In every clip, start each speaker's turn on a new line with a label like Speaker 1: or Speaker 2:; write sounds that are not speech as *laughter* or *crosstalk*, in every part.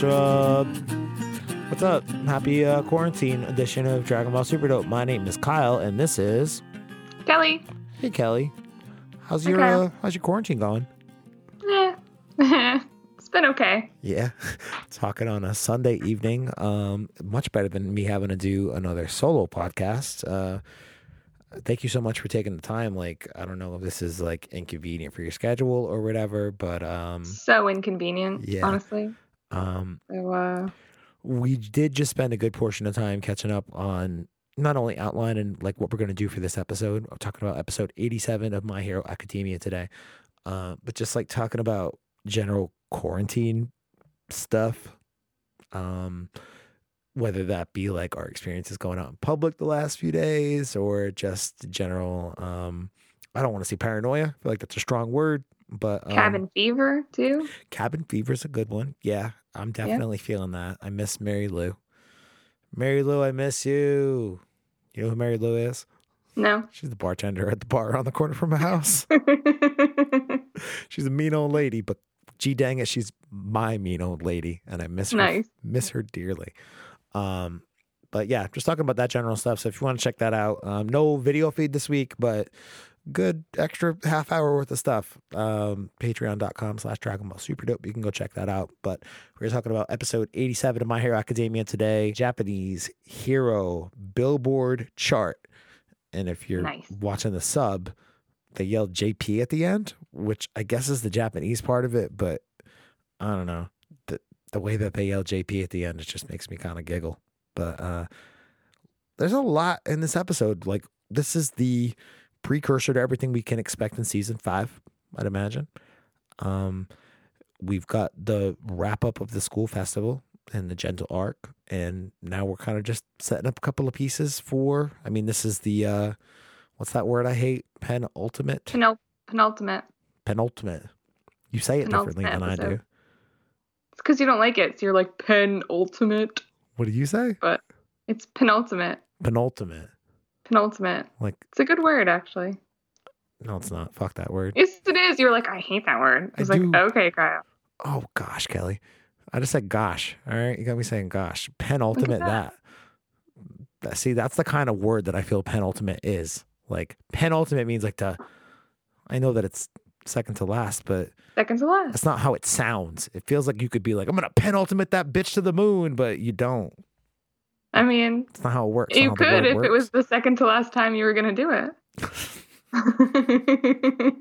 Speaker 1: What's up? What's up? Happy uh, quarantine edition of Dragon Ball Super Dope. My name is Kyle, and this is
Speaker 2: Kelly.
Speaker 1: Hey Kelly. How's your
Speaker 2: Kyle.
Speaker 1: uh, how's your quarantine going?
Speaker 2: Yeah. *laughs* it's been okay.
Speaker 1: Yeah, *laughs* talking on a Sunday evening. Um, much better than me having to do another solo podcast. Uh, thank you so much for taking the time. Like, I don't know if this is like inconvenient for your schedule or whatever, but um,
Speaker 2: So inconvenient,
Speaker 1: Yeah.
Speaker 2: honestly.
Speaker 1: Um,
Speaker 2: So, uh,
Speaker 1: we did just spend a good portion of time catching up on not only outlining like what we're going to do for this episode. I'm talking about episode 87 of My Hero Academia today, uh, but just like talking about general quarantine stuff. Um, whether that be like our experiences going out in public the last few days or just general. Um, I don't want to say paranoia. I feel like that's a strong word, but um,
Speaker 2: cabin fever, too.
Speaker 1: Cabin fever is a good one. Yeah, I'm definitely feeling that. I miss Mary Lou. Mary Lou, I miss you. You know who Mary Lou is?
Speaker 2: No.
Speaker 1: She's the bartender at the bar around the corner from my house. *laughs* *laughs* she's a mean old lady, but gee dang it, she's my mean old lady, and I miss her
Speaker 2: nice.
Speaker 1: miss her dearly. Um, but yeah, just talking about that general stuff. So if you want to check that out, um, no video feed this week, but good extra half hour worth of stuff. Um, Patreon.com slash Dragon Ball Super Dope. You can go check that out. But we're talking about episode 87 of My Hero Academia today. Japanese hero billboard chart. And if you're
Speaker 2: Nice.
Speaker 1: watching the sub, they yelled JP at the end, which I guess is the Japanese part of it, but I don't know. The the way that they yell JP at the end, it just makes me kind of giggle. But uh there's a lot in this episode. Like this is the precursor to everything we can expect in season five, I'd imagine. Um we've got the wrap up of the school festival and the gentle arc, and now we're kind of just setting up a couple of pieces for I mean, this is the uh what's that word I hate? Penultimate?
Speaker 2: Penul- penultimate.
Speaker 1: Penultimate. You say it differently than
Speaker 2: Penultimate
Speaker 1: I do.
Speaker 2: It's because you don't like it. So you're like, penultimate.
Speaker 1: What do you say?
Speaker 2: But it's penultimate.
Speaker 1: Penultimate.
Speaker 2: Penultimate.
Speaker 1: Like,
Speaker 2: It's a good word, actually.
Speaker 1: no, it's not. Fuck that word.
Speaker 2: Yes, it is. You're like, I hate that word.
Speaker 1: I
Speaker 2: It's like,
Speaker 1: do.
Speaker 2: okay, Kyle.
Speaker 1: Oh gosh, Kelly. I just said gosh. All right. You got me saying gosh. Penultimate that.
Speaker 2: that.
Speaker 1: that. See, that's the kind of word that I feel penultimate is. Like penultimate means like to I know that it's second to last, but
Speaker 2: Second to last.
Speaker 1: that's not how it sounds. It feels like you could be like, I'm gonna penultimate that bitch to the moon, but you don't.
Speaker 2: I mean,
Speaker 1: It's not how it works.
Speaker 2: You
Speaker 1: not how the
Speaker 2: could if it was the second to last time you were going to do it. *laughs*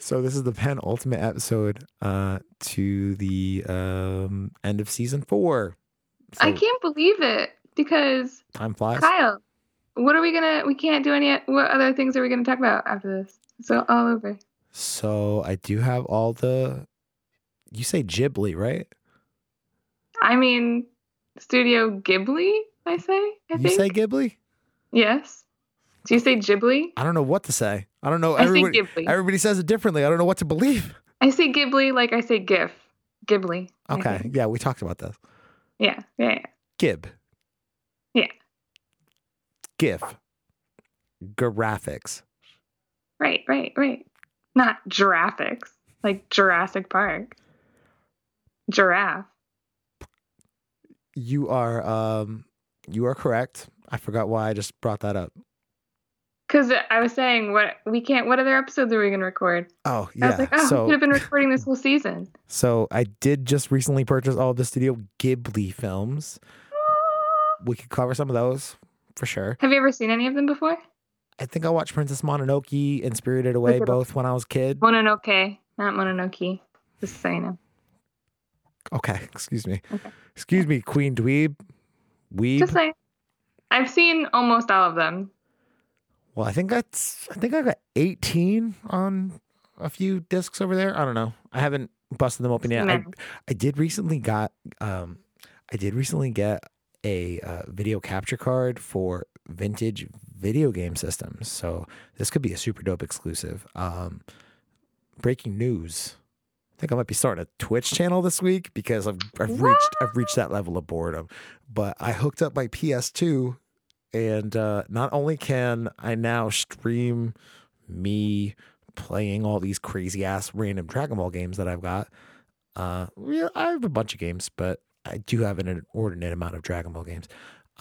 Speaker 1: So this is the penultimate episode uh to the um end of season four.
Speaker 2: I can't believe it because
Speaker 1: time flies.
Speaker 2: Kyle, what are we gonna? We can't do any. What other things are we gonna talk about after this? So all over.
Speaker 1: So I do have all the. You say Ghibli, right?
Speaker 2: I mean, Studio Ghibli. I say. I
Speaker 1: you
Speaker 2: think.
Speaker 1: say Ghibli?
Speaker 2: yes. Do you say Ghibli?
Speaker 1: I don't know what to say. I don't know.
Speaker 2: I say
Speaker 1: Everybody,
Speaker 2: Ghibli.
Speaker 1: everybody says it differently. I don't know what to believe.
Speaker 2: I say Ghibli like I say GIF. Ghibli.
Speaker 1: Okay, yeah, we talked about this.
Speaker 2: Yeah. Yeah. yeah.
Speaker 1: Gib.
Speaker 2: Yeah.
Speaker 1: GIF. Graphics.
Speaker 2: Right. Right. Right. Not giraffics like Jurassic Park. Giraffe.
Speaker 1: You are um you are correct. I forgot why I just brought that up.
Speaker 2: Because I was saying, what we can't. What other episodes are we gonna record?
Speaker 1: Oh yeah, I
Speaker 2: was like, oh, we could have been recording this *laughs* whole season.
Speaker 1: so I did just recently purchase all of the Studio Ghibli films. We could cover some of those for sure.
Speaker 2: Have you ever seen any of them before?
Speaker 1: I think I watched Princess Mononoke and Spirited Away
Speaker 2: Look it up.
Speaker 1: both when I was a kid.
Speaker 2: Mononoke, not Mononoke. Just so you know.
Speaker 1: Okay, *laughs* excuse me.
Speaker 2: Okay.
Speaker 1: Excuse me, Queen Dweeb. Weeb.
Speaker 2: Just like I've seen almost all of them.
Speaker 1: well, I think that's I think I got 18 on a few discs over there. I don't know. I haven't busted them open yet. I, I did recently got um I did recently get a uh, video capture card for vintage video game systems. So this could be a super dope exclusive. Um breaking news. I think I might be starting a Twitch channel this week because I've I've reached I've reached that level of boredom. But I hooked up my PS2 and uh not only can I now stream me playing all these crazy ass random Dragon Ball games that I've got, Uh, yeah, I have a bunch of games, but I do have an inordinate amount of Dragon Ball games.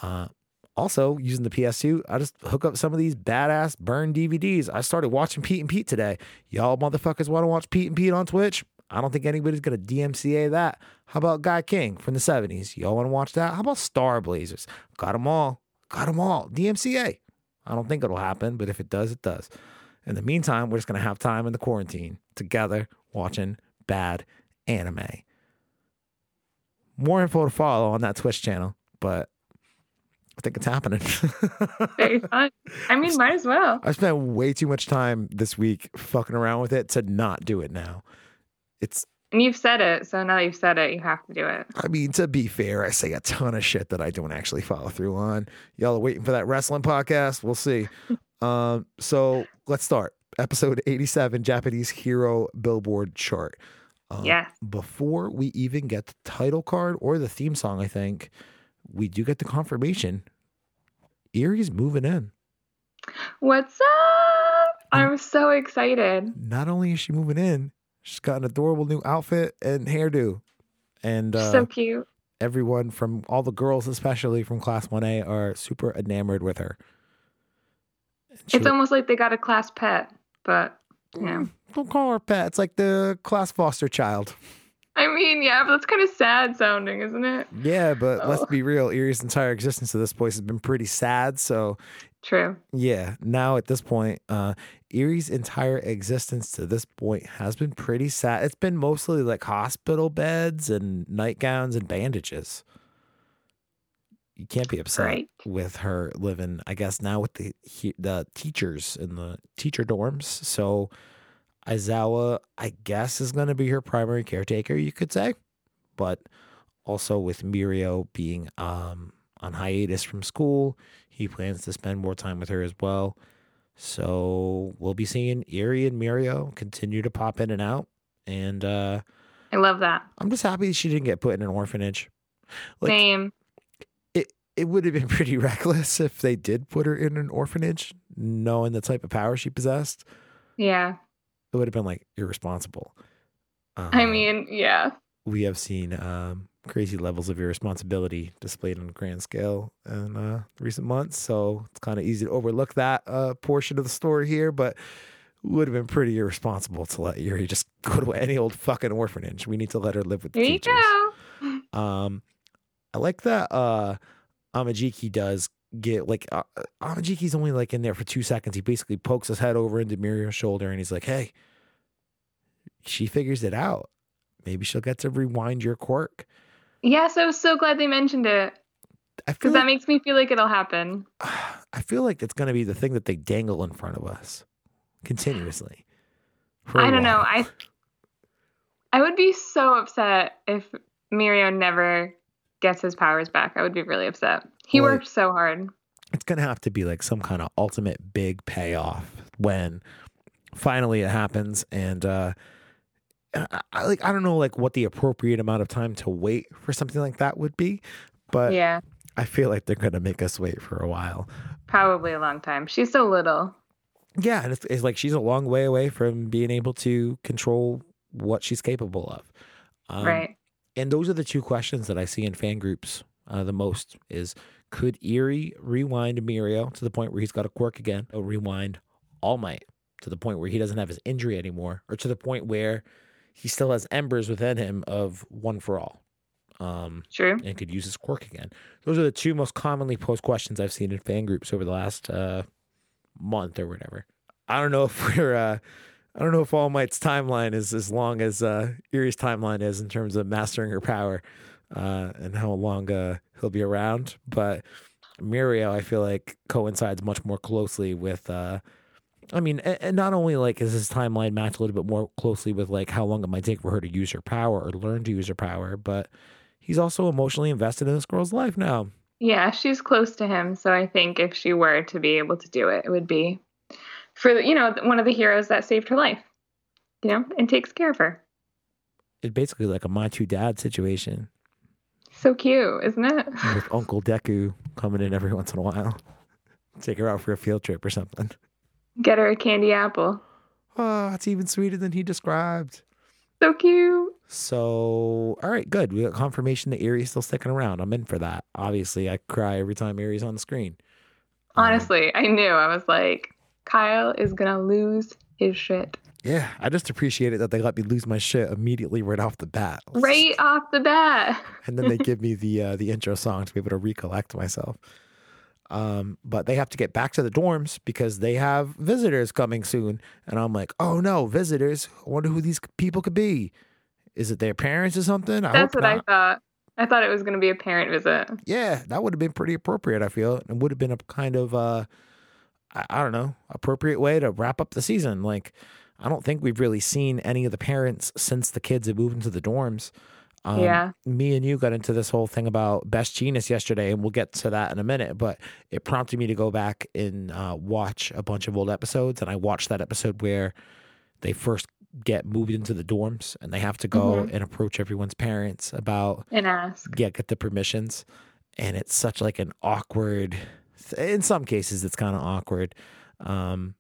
Speaker 1: Uh, also, using the PS2, I just hook up some of these badass burn DVDs. I started watching Pete and Pete today. Y'all motherfuckers want to watch Pete and Pete on Twitch? I don't think anybody's gonna DMCA that. How about Gaiking from the 70s? Y'all want to watch that? How about Star Blazers? Got them all. Got them all. DMCA. I don't think it'll happen, but if it does, it does. In the meantime, we're just gonna have time in the quarantine together watching bad anime. More info to follow on that Twitch channel, but I think it's happening.
Speaker 2: Very *laughs* fun. I mean, might as well.
Speaker 1: I spent way too much time this week fucking around with it to not do it now. It's
Speaker 2: And you've said it, so now that you've said it, you have to do it.
Speaker 1: I mean, to be fair, I say a ton of shit that I don't actually follow through on. Y'all are waiting for that wrestling podcast. We'll see. *laughs* um, so let's start. Episode 87 Japanese Hero Billboard chart. Um,
Speaker 2: Yes.
Speaker 1: Before we even get the title card or the theme song, I think we do get the confirmation. Eri's moving in.
Speaker 2: What's up? I'm so excited.
Speaker 1: Not only is she moving in, she's got an adorable new outfit and hairdo. And uh,
Speaker 2: so cute.
Speaker 1: everyone from all the girls, especially from Class 1A, are super enamored with her. She
Speaker 2: It's almost like they got a class pet, but yeah.
Speaker 1: Don't call her pet. It's like the class foster child.
Speaker 2: I mean, yeah, but that's kind of sad sounding, isn't it?
Speaker 1: Yeah, but let's
Speaker 2: Oh.
Speaker 1: be real. Eri's entire existence to this place has been pretty sad. So,
Speaker 2: True.
Speaker 1: yeah, now at this point, uh, Eri's entire existence to this point has been pretty sad. It's been mostly like hospital beds and nightgowns and bandages. You can't be upset
Speaker 2: Right.
Speaker 1: with her living, I guess, now with the he- the teachers in the teacher dorms. So Aizawa, I guess, is going to be her primary caretaker, you could say. But also with Mirio being um, on hiatus from school, he plans to spend more time with her as well. So we'll be seeing Eri and Mirio continue to pop in and out. And uh,
Speaker 2: I love that.
Speaker 1: I'm just happy she didn't get put in an orphanage. Like-
Speaker 2: Same.
Speaker 1: It it would have been *laughs* pretty reckless if they did put her in an orphanage, knowing the type of power she possessed.
Speaker 2: Yeah.
Speaker 1: It would have been like irresponsible.
Speaker 2: I
Speaker 1: Uh,
Speaker 2: mean, yeah.
Speaker 1: we have seen um, crazy levels of irresponsibility displayed on a grand scale in uh, recent months. So it's kind of easy to overlook that uh, portion of the story here, but would have been pretty irresponsible to let Yuri just *laughs* go to any old fucking orphanage. We need to let her live with the
Speaker 2: There you go.
Speaker 1: Um, I like that uh, Amajiki does get like uh, Amajiki's only like in there for two seconds. He basically pokes his head over into Mirio's shoulder and he's like, "Hey, she figures it out. Maybe she'll get to rewind your quirk."
Speaker 2: Yes, I was so glad they mentioned it because that makes me feel like it'll happen. *sighs*
Speaker 1: I feel like it's going to be the thing that they dangle in front of us continuously.
Speaker 2: I don't know. I I would be so upset if Mirio never gets his powers back. I would be really upset. He
Speaker 1: Like-
Speaker 2: worked so hard.
Speaker 1: it's gonna have to be like some kind of ultimate big payoff when finally it happens and uh I, I like i don't know like what the appropriate amount of time to wait for something like that would be but
Speaker 2: yeah,
Speaker 1: i feel like they're gonna make us wait for a while
Speaker 2: probably a long time. She's so little.
Speaker 1: yeah and it's, it's like she's a long way away from being able to control what she's capable of um,
Speaker 2: right.
Speaker 1: and those are the two questions that I see in fan groups uh, the most is could Eri rewind Mirio to the point where he's got a quirk again or rewind All Might to the point where he doesn't have his injury anymore or to the point where he still has embers within him of one for all um,
Speaker 2: True.
Speaker 1: and could use his quirk again those are the two most commonly posed questions I've seen in fan groups over the last uh, month or whatever I don't know *laughs* if we're uh, I don't know if All Might's timeline is as long as uh, Eri's timeline is in terms of mastering her power uh, and how long uh, he'll be around. But Mirio, I feel like coincides much more closely with. Uh, I mean, and, not only like is his timeline match a little bit more closely with like how long it might take for her to use her power or learn to use her power, but he's also emotionally invested in this girl's life now.
Speaker 2: Yeah, she's close to him, so I think if she were to be able to do it, it would be for you know one of the heroes that saved her life, you know, and takes care of her.
Speaker 1: It's basically like a my two dad situation
Speaker 2: So cute, isn't it?
Speaker 1: with Uncle Deku coming in every once in a while, *laughs* take her out for a field trip or something.
Speaker 2: Get her a candy apple.
Speaker 1: Oh, it's even sweeter than he described.
Speaker 2: So cute.
Speaker 1: So, all right, good. We got confirmation that Eri's still sticking around. I'm in for that. Obviously, I cry every time Eri's on the screen. Um,
Speaker 2: Honestly, I knew. I was like, Kyle is gonna lose his shit
Speaker 1: yeah, I just appreciate it that they let me lose my shit immediately right off the bat.
Speaker 2: right off the bat.
Speaker 1: and then they *laughs* give me the uh, the intro song to be able to recollect myself. Um, but they have to get back to the dorms because they have visitors coming soon, and I'm like, oh no, visitors! I wonder who these people could be. Is it their parents or something? I
Speaker 2: That's what
Speaker 1: not.
Speaker 2: I thought. I thought it was gonna be a parent visit.
Speaker 1: Yeah, that would have been pretty appropriate. I feel it would have been a kind of uh, I, I don't know, appropriate way to wrap up the season. Like, I don't think we've really seen any of the parents since the kids have moved into the dorms. Um,
Speaker 2: Yeah.
Speaker 1: Me and you got into this whole thing about Best Jeanist yesterday, and we'll get to that in a minute. But it prompted me to go back and uh, watch a bunch of old episodes, and I watched that episode where they first get moved into the dorms, and they have to go
Speaker 2: Mhm.
Speaker 1: and approach everyone's parents about
Speaker 2: And ask.
Speaker 1: yeah get the permissions and it's such like an awkward in some cases it's kind of awkward um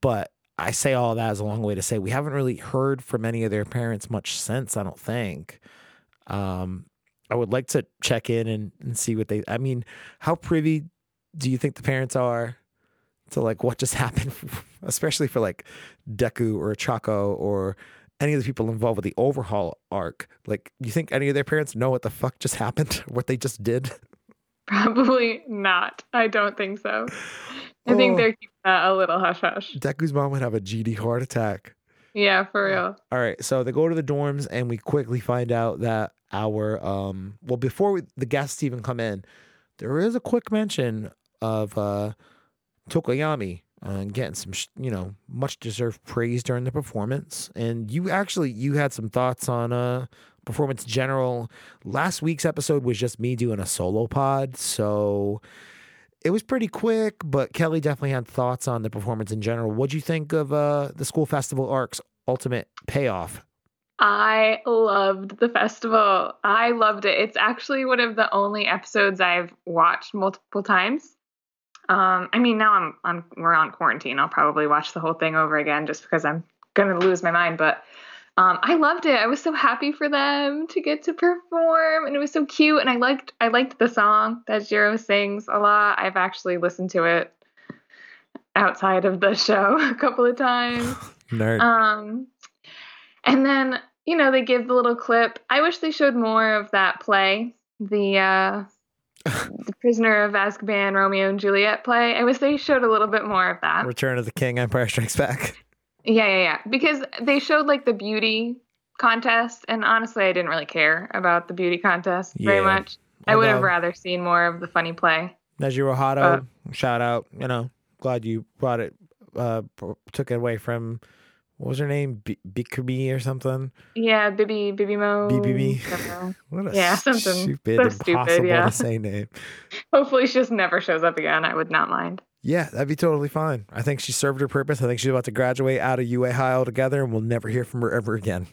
Speaker 1: but i say all that as a long way to say we haven't really heard from any of their parents much since i don't think um i would like to check in and, and see what they i mean how privy do you think the parents are to like what just *laughs* happened especially for like deku or chaco or any of the people involved with the overhaul arc like you think any of their parents know what the fuck just happened *laughs* what they just did
Speaker 2: Probably not. I don't think so. I think
Speaker 1: Oh.
Speaker 2: they're a little hush hush.
Speaker 1: deku's mom would have a gd heart attack
Speaker 2: Yeah, for real.
Speaker 1: all right so they go to the dorms and we quickly find out that our um well before we, the guests even come in there is a quick mention of uh tokoyami uh, getting some sh- you know much deserved praise during the performance and you actually you had some thoughts on uh performance general last week's episode was just me doing a solo pod so it was pretty quick but kelly definitely had thoughts on the performance in general what'd you think of uh the school festival arc's ultimate payoff
Speaker 2: I loved the festival. I loved it. It's actually one of the only episodes I've watched multiple times. Um, I mean, now I'm on we're on quarantine. I'll probably watch the whole thing over again just because I'm gonna lose my mind. But um, I loved it. I was so happy for them to get to perform, and it was so cute. And I liked I liked the song that Jiro sings a lot. I've actually listened to it outside of the *laughs* show a couple of times. *sighs*
Speaker 1: nerd
Speaker 2: Um, and then you know they give the little clip. I wish they showed more of that play, the uh, *laughs* the Prisoner of Azkaban, Romeo and Juliet play. I wish they showed a little bit more of that.
Speaker 1: return of the king empire strikes back
Speaker 2: Yeah, yeah, yeah. Because they showed like the beauty contest, and honestly, I didn't really care about the beauty contest very
Speaker 1: Yeah.
Speaker 2: much. I would have rather seen more of the funny play.
Speaker 1: Nejire Hado,
Speaker 2: Uh,
Speaker 1: shout out. You know, glad you brought it, uh, took it away from, what was her name? B- Bikumi or something?
Speaker 2: Yeah, Bibby, Bibby Mo.
Speaker 1: Bibby.
Speaker 2: don't. *laughs*
Speaker 1: What a
Speaker 2: Yeah, something
Speaker 1: stupid,
Speaker 2: so stupid,
Speaker 1: impossible
Speaker 2: yeah.
Speaker 1: to say name. *laughs*
Speaker 2: Hopefully, she just never shows up again. I would not mind.
Speaker 1: Yeah, that'd be totally fine. I think she served her purpose. I think she's about to graduate out of UA High altogether, and we'll never hear from her ever again.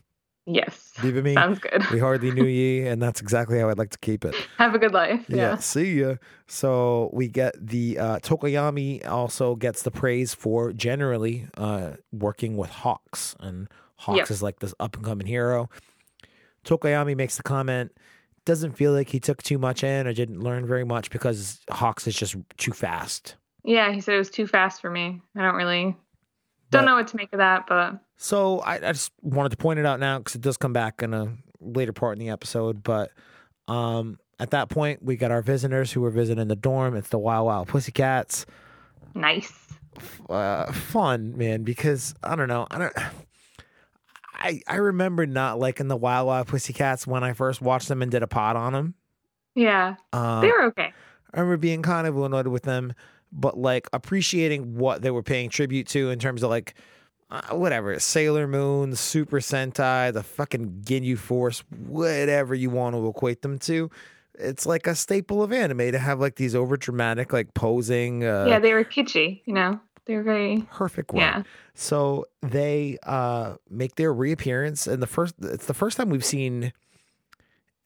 Speaker 2: Yes,
Speaker 1: Believe me,
Speaker 2: sounds good.
Speaker 1: we hardly knew *laughs* ye, and that's exactly how I'd like to keep it.
Speaker 2: Have a good life.
Speaker 1: Yeah.
Speaker 2: Yeah.
Speaker 1: see ya. So we get the uh, Tokoyami also gets the praise for generally uh, working with Hawks, and Hawks
Speaker 2: Yep.
Speaker 1: is like this up and coming hero. Tokoyami makes the comment, doesn't feel like he took too much in or didn't learn very much because Hawks is just too fast.
Speaker 2: Yeah, he said it was too fast for me. I don't really
Speaker 1: But-
Speaker 2: don't know what to make of that, but
Speaker 1: So I, I just wanted to point it out now because it does come back in a later part in the episode. But um, at that point, we got our visitors who were visiting the dorm. It's the Wild Wild Pussycats.
Speaker 2: nice.
Speaker 1: uh, fun, man, because I don't know. I don't. I I remember not liking the Wild Wild Pussycats when I first watched them and did a pod on them.
Speaker 2: Yeah,
Speaker 1: Uh,
Speaker 2: they were okay.
Speaker 1: I remember being kind of annoyed with them, but like appreciating what they were paying tribute to in terms of like uh, whatever Sailor Moon, Super Sentai, the fucking Ginyu Force, whatever you want to equate them to. It's like a staple of anime to have like these over dramatic, like posing. Uh,
Speaker 2: yeah, they were kitschy. You know, they were very.
Speaker 1: perfect word.
Speaker 2: Yeah.
Speaker 1: So they uh make their reappearance and the first it's the first time we've seen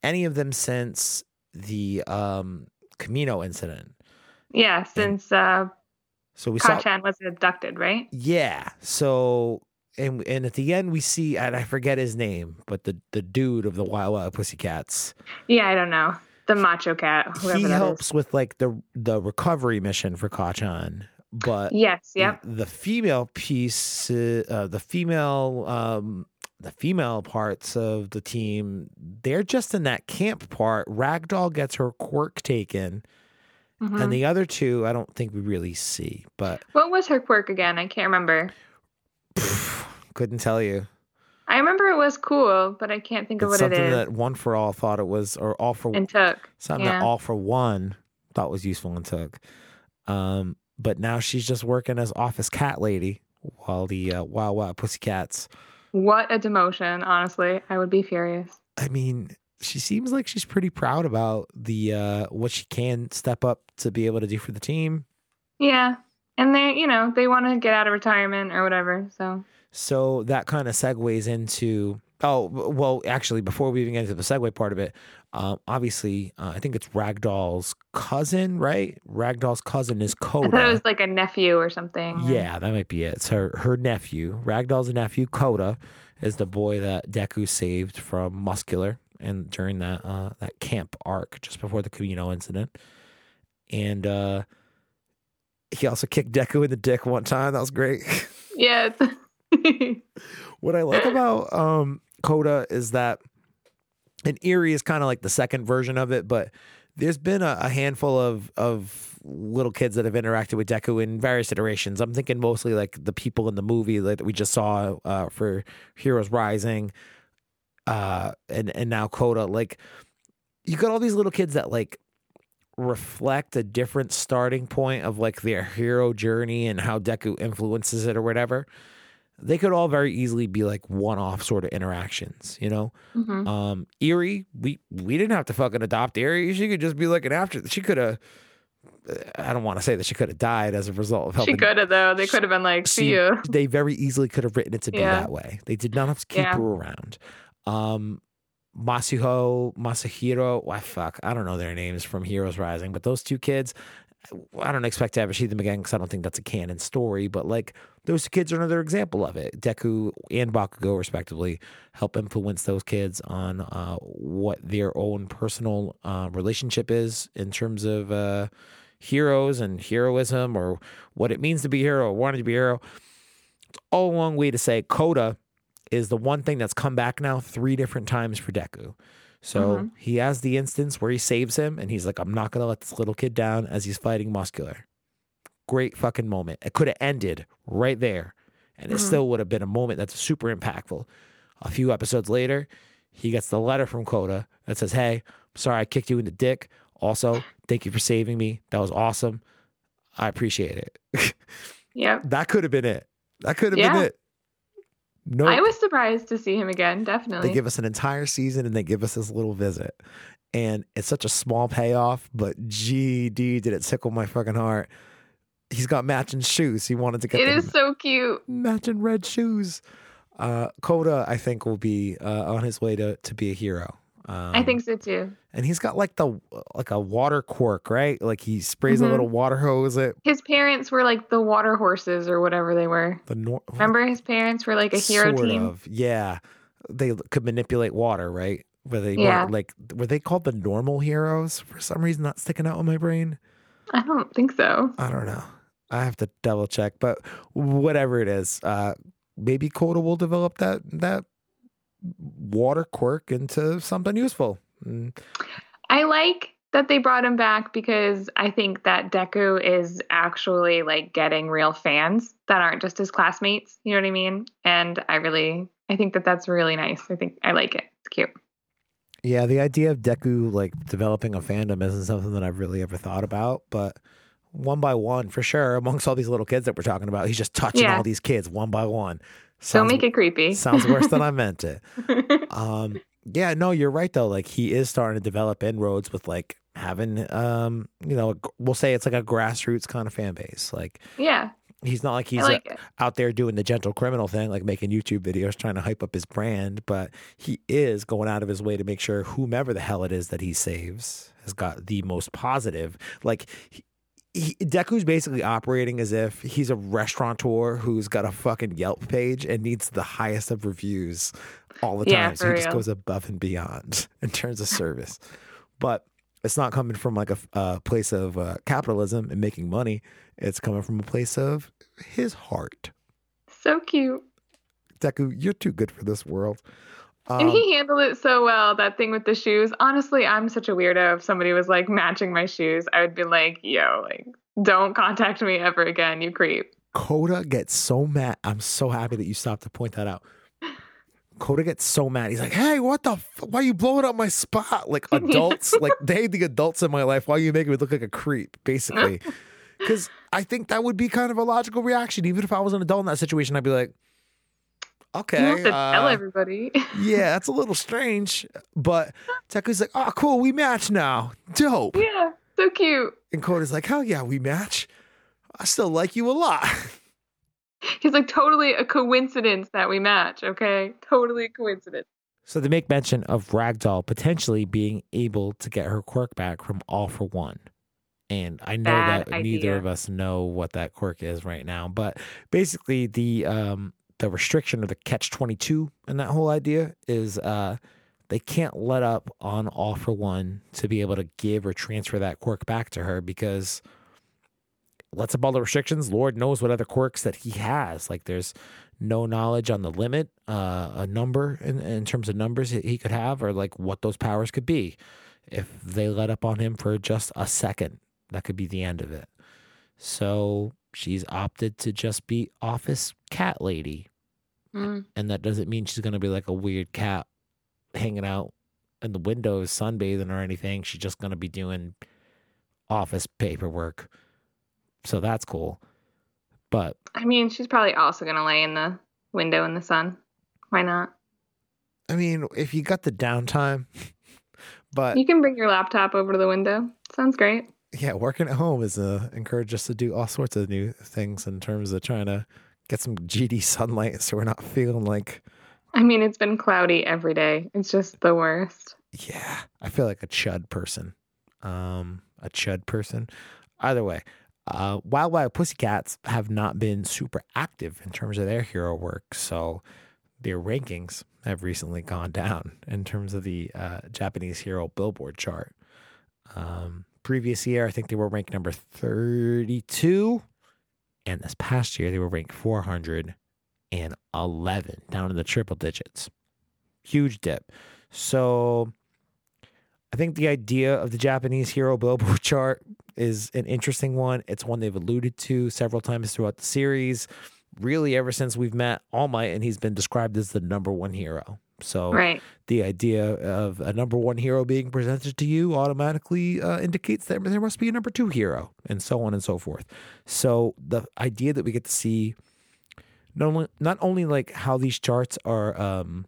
Speaker 1: any of them since the um Kamino incident.
Speaker 2: Yeah, since uh,
Speaker 1: So we saw
Speaker 2: Kacchan was abducted, right?
Speaker 1: Yeah. So and and at the end we see and I forget his name, but the the dude of the Wild Wild Pussycats.
Speaker 2: Yeah, I don't know. The macho cat, whoever
Speaker 1: He
Speaker 2: that is.
Speaker 1: helps with like the the recovery mission for Kacchan, but
Speaker 2: Yes, yep.
Speaker 1: the female piece, uh, uh, the female, um, the female parts of the team, they're just in that camp part. Ragdoll gets her quirk taken,
Speaker 2: Mhm.
Speaker 1: and the other two, I don't think we really see. But
Speaker 2: what was her quirk again? I can't remember. *sighs*
Speaker 1: couldn't tell you.
Speaker 2: I remember it was cool, but I can't think of what it is.
Speaker 1: something that One for All thought it was, or All for
Speaker 2: and took.
Speaker 1: something
Speaker 2: yeah.
Speaker 1: that All for One thought was useful and took. Um, but now she's just working as office cat lady while the uh, Wild Wild Pussycats.
Speaker 2: What a demotion, honestly. I would be furious.
Speaker 1: I mean, she seems like she's pretty proud about the uh, what she can step up to be able to do for the team.
Speaker 2: Yeah. And they, you know, they want to get out of retirement or whatever. So,
Speaker 1: So that kind of segues into oh well, actually, before we even get into the segue part of it, um, obviously, uh, I think it's Ragdoll's cousin, right? Ragdoll's cousin is
Speaker 2: I
Speaker 1: Kota.
Speaker 2: thought it was like a nephew or something.
Speaker 1: Yeah, that might be it. It's her her nephew. Ragdoll's nephew, Kota, is the boy that Deku saved from Muscular and during that uh that camp arc just before the Kamino incident. And uh he also kicked Deku in the dick one time. That was great. *laughs*
Speaker 2: Yeah. *laughs*
Speaker 1: what I like about um Kota is that and Eri is kind of like the second version of it, but there's been a, a handful of of little kids that have interacted with Deku in various iterations. I'm thinking mostly like the people in the movie that we just saw uh, for Heroes Rising, uh, and and now Kota. Like you got all these little kids that like reflect a different starting point of like their hero journey and how Deku influences it or whatever. They could all very easily be like one-off sort of interactions, you know.
Speaker 2: Mhm.
Speaker 1: Um, Eri, we we didn't have to fucking adopt Eri. She could just be like an after. She could have. I don't want to say that she could have died as a result of helping.
Speaker 2: She could have, though. They could have been like, see
Speaker 1: She-
Speaker 2: you.
Speaker 1: They very easily could have written it to be
Speaker 2: Yeah.
Speaker 1: that way. They did not have to keep
Speaker 2: Yeah.
Speaker 1: her around. Um, Masuho, Masahiro, why fuck, I don't know their names from Heroes Rising, but those two kids, I don't expect to ever see them again because I don't think that's a canon story. But like those two kids are another example of it. Deku and Bakugo, respectively, help influence those kids on uh, what their own personal uh, relationship is in terms of uh, heroes and heroism or what it means to be a hero or wanting to be a hero. It's all a long way to say Kota is the one thing that's come back now three different times for Deku. So
Speaker 2: Mhm.
Speaker 1: he has the instance where he saves him and he's like, I'm not going to let this little kid down as he's fighting Muscular. Great fucking moment. It could have ended right there and it
Speaker 2: Mhm.
Speaker 1: still would have been a moment that's super impactful. A few episodes later, he gets the letter from Kota that says, Hey, sorry I kicked you in the dick. Also, thank you for saving me. That was awesome. I appreciate it. *laughs*
Speaker 2: yeah.
Speaker 1: that could have been it. That could have
Speaker 2: Yeah.
Speaker 1: been it. No,
Speaker 2: I was surprised to see him again, definitely.
Speaker 1: they give us an entire season and they give us this little visit. And it's such a small payoff, but GD did it tickle my fucking heart. He's got matching shoes. He wanted to get
Speaker 2: it is so cute.
Speaker 1: matching red shoes. Uh, Kota, I think, will be uh, on his way to to be a hero. Um,
Speaker 2: I think so too.
Speaker 1: and he's got like the like a water quirk, right? Like he sprays a
Speaker 2: Mhm.
Speaker 1: little water hose at
Speaker 2: His parents were like the water horses or whatever they were.
Speaker 1: the nor-
Speaker 2: Remember his parents were like a hero
Speaker 1: sort
Speaker 2: team?
Speaker 1: of, yeah. They could manipulate water, right? Where they
Speaker 2: Yeah.
Speaker 1: like were they called the normal heroes for some reason? Not sticking out in my brain.
Speaker 2: I don't think so.
Speaker 1: I don't know. I have to double check, but whatever it is, uh, maybe Kota will develop that that water quirk into something useful. Mm,
Speaker 2: I like that they brought him back because I think that Deku is actually like getting real fans that aren't just his classmates. You know what I mean? And I really, I think that that's really nice. I think I like it. It's cute.
Speaker 1: Yeah, the idea of Deku like developing a fandom isn't something that I've really ever thought about, but one by one, for sure, amongst all these little kids that we're talking about, he's just touching
Speaker 2: Yeah.
Speaker 1: all these kids one by one.
Speaker 2: Don't make it creepy. *laughs*
Speaker 1: sounds worse than I meant it. *laughs* Um, yeah, no, you're right though. Like he is starting to develop inroads with like having, um, you know, we'll say it's like a grassroots kind of fan base. Like
Speaker 2: yeah,
Speaker 1: he's not like he's
Speaker 2: like it.
Speaker 1: out there doing the gentle criminal thing, like making YouTube videos trying to hype up his brand, but he is going out of his way to make sure whomever the hell it is that he saves has got the most positive. Like he, he, Deku's basically operating as if he's a restaurateur who's got a fucking Yelp page and needs the highest of reviews all the time.
Speaker 2: Yeah,
Speaker 1: so he
Speaker 2: for
Speaker 1: just goes above and beyond *laughs* in terms of service. but it's not coming from like a, a place of uh, capitalism and making money. It's coming from a place of his heart.
Speaker 2: So cute.
Speaker 1: Deku, you're too good for this world.
Speaker 2: And
Speaker 1: Um,
Speaker 2: he handled it so well, that thing with the shoes. Honestly, I'm such a weirdo. If somebody was like matching my shoes, I would be like, yo, like, don't contact me ever again, you creep.
Speaker 1: Kota gets so mad. I'm so happy that you stopped to point that out. Kota gets so mad. He's like, "Hey, what the? F- why you blowing up my spot? Like *laughs* adults, like they the adults in my life. Why you making me look like a creep? Basically, *laughs* because I think that would be kind of a logical reaction. Even if I was an adult in that situation, I'd be like, "Okay,
Speaker 2: you have to tell
Speaker 1: uh,
Speaker 2: everybody.
Speaker 1: yeah, *laughs* that's a little strange." But Deku's like, "Oh, cool, we match now. Dope."
Speaker 2: yeah, so cute.
Speaker 1: And Kota's like, "Hell yeah, we match. I still like you a lot." *laughs*
Speaker 2: He's like, totally a coincidence that we match, okay? Totally a coincidence.
Speaker 1: So they make mention of Ragdoll potentially being able to get her quirk back from All for One. And I know
Speaker 2: Bad
Speaker 1: that neither of us know what that quirk is right now, but basically the um the restriction or the catch 22 in that whole idea is uh they can't let up on All for One to be able to give or transfer that quirk back to her because lets up all the restrictions. Lord knows what other quirks that he has. Like there's no knowledge on the limit, uh, a number in, in terms of numbers that he could have, or like what those powers could be. If they let up on him for just a second, that could be the end of it. So she's opted to just be office cat lady.
Speaker 2: Mm.
Speaker 1: And that doesn't mean she's going to be like a weird cat hanging out in the windows, sunbathing or anything. She's just going to be doing office paperwork. So that's cool. But
Speaker 2: I mean, she's probably also going to lay in the window in the sun. Why not?
Speaker 1: I mean, if you got the downtime, *laughs* but
Speaker 2: You can bring your laptop over to the window. Sounds great.
Speaker 1: yeah, working at home is uh, encouraged us to do all sorts of new things in terms of trying to get some GD sunlight so we're not feeling like,
Speaker 2: I mean, it's been cloudy every day. It's just the worst.
Speaker 1: yeah, I feel like a chud person. Um, a chud person. Either way, uh, Wild Wild Pussycats have not been super active in terms of their hero work, so their rankings have recently gone down in terms of the uh, Japanese hero Billboard chart. Um, previous year, I think they were ranked number 32. And this past year, they were ranked 411, down in the triple digits. Huge dip. So I think the idea of the Japanese hero Billboard *laughs* chart is an interesting one. It's one they've alluded to several times throughout the series. Really, ever since we've met All Might, and he's been described as the number one hero. So
Speaker 2: Right.
Speaker 1: the idea of a number one hero being presented to you automatically uh, indicates that there must be a number two hero, and so on and so forth. So the idea that we get to see not only not only like how these charts are um,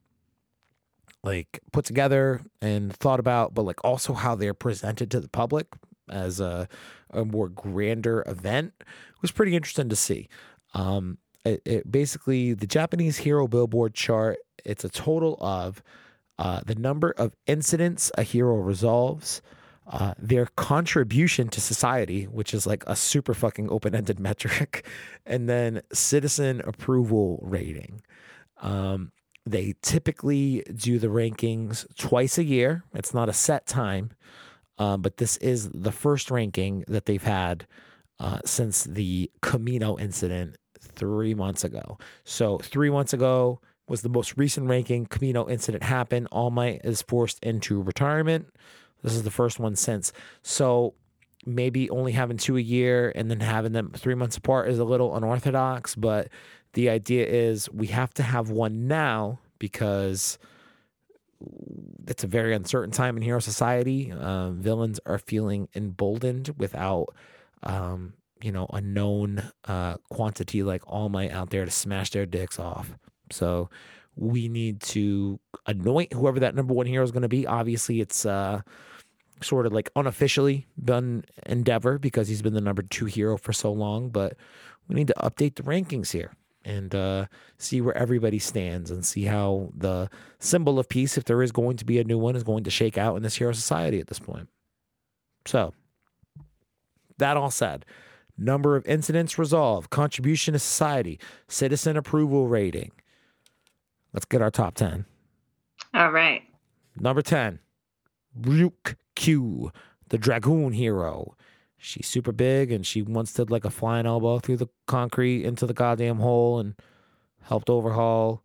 Speaker 1: like put together and thought about, but like also how they're presented to the public as a a more grander event was pretty interesting to see. Um, it, it basically the Japanese hero billboard chart. It's a total of uh, the number of incidents a hero resolves, uh, their contribution to society, which is like a super fucking open ended *laughs* metric, and then citizen approval rating. Um, they typically do the rankings twice a year. It's not a set time, um, but this is the first ranking that they've had uh, since the Kamino incident three months ago. So, three months ago was the most recent ranking. Kamino incident happened. All Might is forced into retirement. This is the first one since. So, maybe only having two a year and then having them three months apart is a little unorthodox, but the idea is we have to have one now because it's a very uncertain time in hero society. Uh, villains are feeling emboldened without, um, you know, a known uh, quantity like All Might out there to smash their dicks off. So we need to anoint whoever that number one hero is going to be. Obviously, it's uh, sort of like unofficially done Endeavor because he's been the number two hero for so long, but we need to update the rankings here and uh, see where everybody stands and see how the symbol of peace, if there is going to be a new one, is going to shake out in this hero society at this point. So that all said, number of incidents resolved, contribution to society, citizen approval rating. Let's get our top 10.
Speaker 2: All right.
Speaker 1: Number 10, Ryuk Q, the Dragoon hero. She's super big and she once did like a flying elbow through the concrete into the goddamn hole and helped overhaul,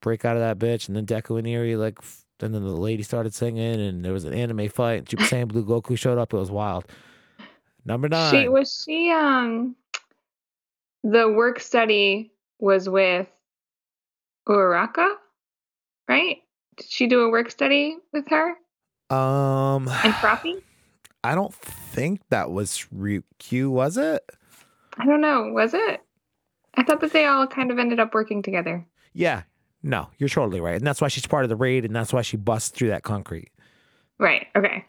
Speaker 1: break out of that bitch. And then Deku and Eri, like, and then the lady started singing and there was an anime fight. And Super Saiyan Blue Goku showed up. It was wild. Number nine.
Speaker 2: She was she um the work study was with Uraraka, right? Did she do a work study with her
Speaker 1: um,
Speaker 2: and Froppy? *sighs*
Speaker 1: I don't think that was Ryukyu, was it?
Speaker 2: I don't know. Was it? I thought that they all kind of ended up working together.
Speaker 1: Yeah. No, you're totally right. And that's why she's part of the raid and that's why she busts through that concrete.
Speaker 2: Right. Okay.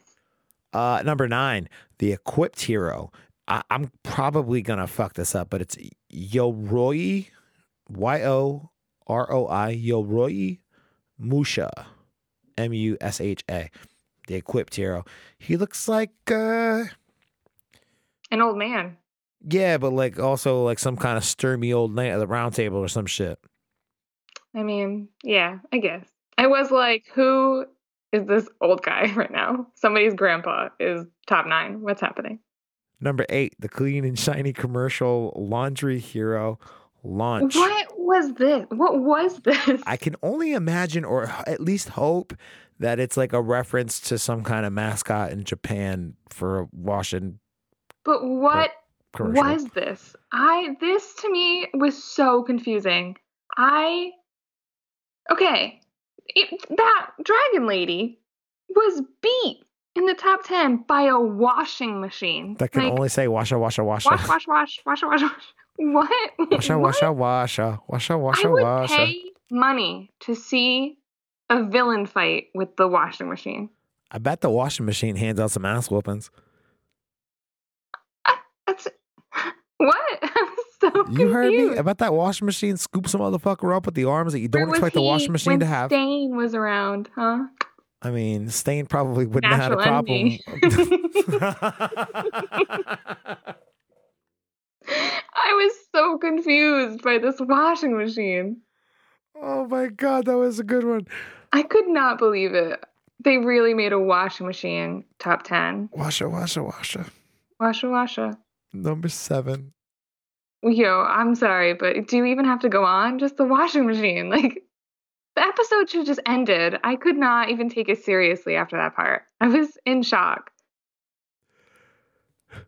Speaker 1: Uh, number nine, the equipped hero. I- I'm probably gonna fuck this up, but it's Yoroi, Y O R O I, Yoroi Musha, M U S H A, the equipped hero. He looks like, uh,
Speaker 2: An old man.
Speaker 1: yeah, but like also like some kind of sturmy old knight at the round table or some shit.
Speaker 2: I mean, yeah, I guess. I was like, who is this old guy *laughs* right now? Somebody's grandpa is top nine. What's happening?
Speaker 1: Number eight, the clean and shiny commercial laundry hero launch.
Speaker 2: What was this? What was this?
Speaker 1: I can only imagine or at least hope that it's like a reference to some kind of mascot in Japan for a washing
Speaker 2: but what
Speaker 1: commercial.
Speaker 2: was this? I this to me was so confusing. I okay, it, that dragon lady was beat in the top ten by a washing machine.
Speaker 1: that can
Speaker 2: Like,
Speaker 1: only say washa washa washa.
Speaker 2: wash, wash, wash, wash, wash, wash. What?
Speaker 1: Washa *laughs*
Speaker 2: washa,
Speaker 1: washa washa washa
Speaker 2: I would
Speaker 1: washa.
Speaker 2: pay money to see a villain fight with the washing machine.
Speaker 1: I bet the washing machine hands out some ass whoopings.
Speaker 2: Uh, that's *laughs* what? *laughs* I'm so confused.
Speaker 1: You heard me? I bet that washing machine scoops some motherfucker up with the arms that you don't expect the washing machine to have.
Speaker 2: Stain was around, huh?
Speaker 1: I mean, Stain probably wouldn't have had a problem.
Speaker 2: I was so confused by this washing machine.
Speaker 1: oh my god, that was a good one.
Speaker 2: I could not believe it. They really made a washing machine top 10.
Speaker 1: Washa washa washa.
Speaker 2: Washa washa.
Speaker 1: Number seven.
Speaker 2: Yo, I'm sorry, but do you even have to go on? Just the washing machine. Like, the episode should have just ended. I could not even take it seriously after that part. I was in shock.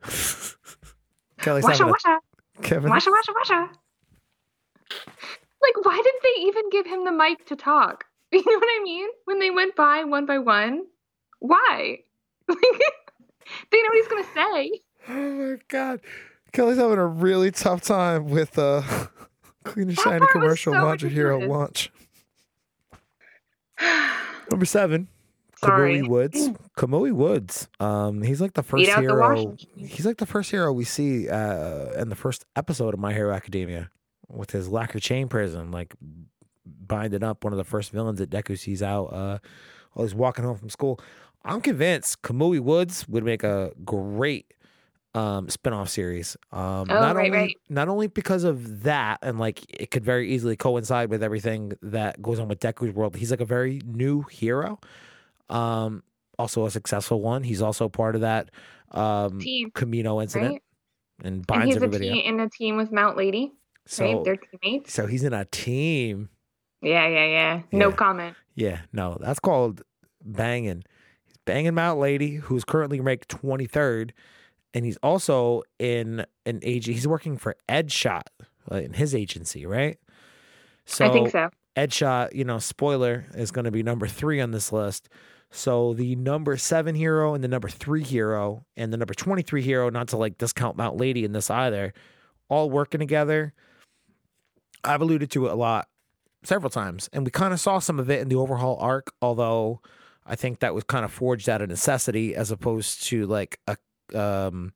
Speaker 2: *laughs*
Speaker 1: Kelly's
Speaker 2: Washa
Speaker 1: having a,
Speaker 2: washa.
Speaker 1: Kevin.
Speaker 2: Washa, washa, washa. Like, why did they even give him the mic to talk? *laughs* You know what I mean? When they went by one by one, why? *laughs* Like, they know what he's gonna say.
Speaker 1: Oh my god. Kelly's having a really tough time with uh clean and shiny commercial
Speaker 2: so
Speaker 1: laundry hero launch. Number seven.
Speaker 2: Sorry.
Speaker 1: Kamui Woods. Kamui Woods. Um, he's like the first
Speaker 2: out the
Speaker 1: hero. He's like the first hero we see uh in the first episode of My Hero Academia with his lacquer chain prison, like binding up one of the first villains that Deku sees out uh while he's walking home from school. I'm convinced Kamui Woods would make a great um spin-off series. Um
Speaker 2: Oh,
Speaker 1: not
Speaker 2: right,
Speaker 1: only
Speaker 2: right.
Speaker 1: not only because of that and like it could very easily coincide with everything that goes on with Deku's world. He's like a very new hero. Um also a successful one. He's also part of that um
Speaker 2: Team,
Speaker 1: Kamino incident
Speaker 2: right?
Speaker 1: and
Speaker 2: And
Speaker 1: binds
Speaker 2: he's a
Speaker 1: everybody
Speaker 2: team in a team with Mount Lady,
Speaker 1: So
Speaker 2: right? They're teammates.
Speaker 1: so he's in a team.
Speaker 2: Yeah, yeah, yeah. No
Speaker 1: Yeah.
Speaker 2: comment.
Speaker 1: Yeah, no, that's called banging. He's banging Mount Lady, who's currently ranked 23rd, and he's also in an age. He's working for Edgeshot uh, in his agency, right? So
Speaker 2: I think so.
Speaker 1: Edgeshot, you know, spoiler is going to be number three on this list. So the number seven hero and the number three hero and the number 23 hero, not to like discount Mount Lady in this either, all working together. I've alluded to it a lot several times, and we kind of saw some of it in the overhaul arc, although I think that was kind of forged out of necessity as opposed to like a um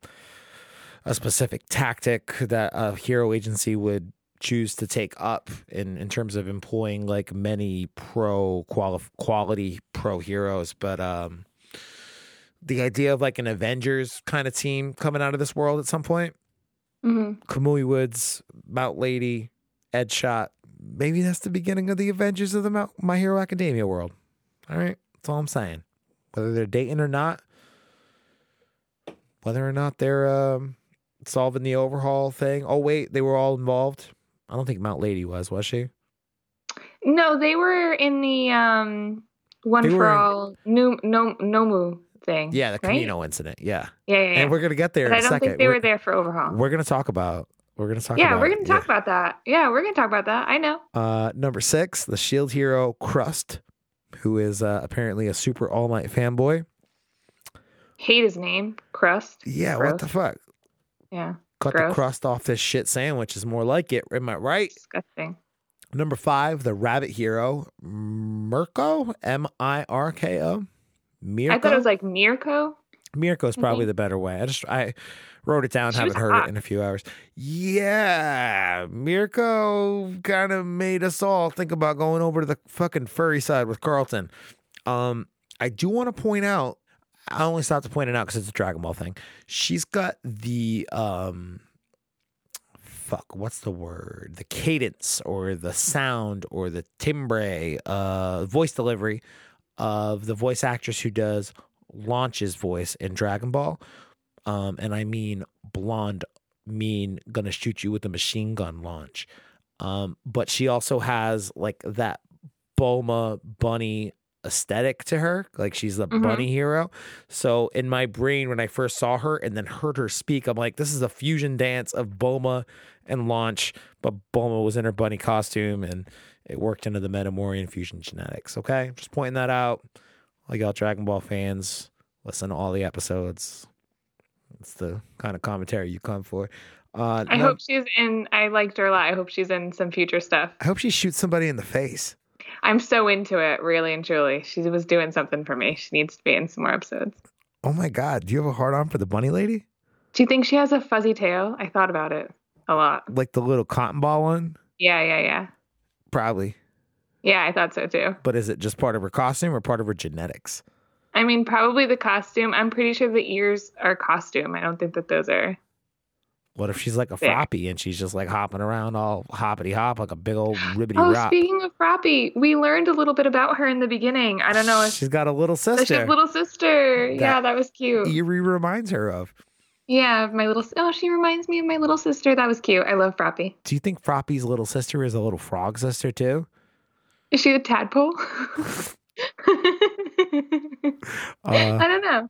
Speaker 1: a specific tactic that a hero agency would choose to take up in in terms of employing like many pro quali- quality pro heroes but um the idea of like an Avengers kind of team coming out of this world at some point.
Speaker 2: hmm
Speaker 1: Kamui Woods, Mount Lady, Edgeshot. Maybe that's the beginning of the Avengers of the Mount, My Hero Academia world. All right, that's all I'm saying. Whether they're dating or not, whether or not they're um, solving the overhaul thing. Oh wait, they were all involved. I don't think Mount Lady was, was she?
Speaker 2: No, they were in the um one for
Speaker 1: in-
Speaker 2: all new no Nomu thing.
Speaker 1: Yeah, the
Speaker 2: right?
Speaker 1: Kamino incident. Yeah,
Speaker 2: Yeah, yeah, yeah.
Speaker 1: and we're gonna get there
Speaker 2: I
Speaker 1: a
Speaker 2: don't
Speaker 1: second.
Speaker 2: think they
Speaker 1: we're,
Speaker 2: were there for overhaul.
Speaker 1: we're gonna talk about. We're gonna talk.
Speaker 2: yeah,
Speaker 1: about,
Speaker 2: we're gonna talk about that. Yeah, we're gonna talk about that. I know.
Speaker 1: Uh, number six, the Shield hero Crust, who is uh, apparently a super All Might fanboy.
Speaker 2: Hate his name, Crust.
Speaker 1: Yeah, what the fuck?
Speaker 2: Yeah,
Speaker 1: Cut the crust off this shit sandwich is more like it. Am I right?
Speaker 2: disgusting.
Speaker 1: Number five, the Rabbit hero Mirko, M I R K O. Mirko.
Speaker 2: I thought it was like Mirko.
Speaker 1: Mirko is probably
Speaker 2: Mhm.
Speaker 1: the better way. I just I wrote it down,
Speaker 2: She
Speaker 1: haven't heard
Speaker 2: hot.
Speaker 1: it in a few hours. Yeah, Mirko kind of made us all think about going over to the fucking furry side with Carlton. Um, I do want to point out. I only stopped to point it out because it's a Dragon Ball thing. She's got the um, fuck, what's the word? The cadence or the sound or the timbre, uh, voice delivery of the voice actress who does Launch's voice in Dragon Ball. Um, and I mean blonde, mean gonna shoot you with a machine gun launch. Um, but she also has like that Bulma bunny aesthetic to her. Like she's the
Speaker 2: Mhm.
Speaker 1: bunny hero. So in my brain, when I first saw her and then heard her speak, I'm like, this is a fusion dance of Bulma and Launch, but Bulma was in her bunny costume and it worked into the Metamorian fusion genetics. Okay. Just pointing that out. All y'all Dragon Ball fans, listen to all the episodes. It's the kind of commentary you come for. Uh,
Speaker 2: I
Speaker 1: no-
Speaker 2: hope she's in. I liked her a lot. I hope she's in some future stuff.
Speaker 1: I hope she shoots somebody in the face.
Speaker 2: I'm so into it, really and truly. She was doing something for me. She needs to be in some more episodes.
Speaker 1: Oh my God. Do you have a hard on for the bunny lady?
Speaker 2: Do you think she has a fuzzy tail? I thought about it a lot.
Speaker 1: Like the little cotton ball one?
Speaker 2: Yeah, yeah, yeah.
Speaker 1: Probably.
Speaker 2: Yeah, I thought so too.
Speaker 1: But is it just part of her costume or part of her genetics?
Speaker 2: I mean, probably the costume. I'm pretty sure the ears are costume. I don't think that those are.
Speaker 1: What if she's like a froppy and she's just like hopping around all hoppity hop like a big old *gasps* ribbity
Speaker 2: Oh,
Speaker 1: rock?
Speaker 2: speaking of froppy, we learned a little bit about her in the beginning. I don't know if
Speaker 1: She's got a little
Speaker 2: so she's
Speaker 1: sister.
Speaker 2: little sister. yeah,
Speaker 1: That
Speaker 2: that was cute.
Speaker 1: Eri reminds her of.
Speaker 2: yeah, my little. Oh, she reminds me of my little sister. That was cute. I love Froppy.
Speaker 1: Do you think Froppy's little sister is a little frog sister too?
Speaker 2: Is she a tadpole? *laughs*
Speaker 1: Uh, *laughs*
Speaker 2: I don't know.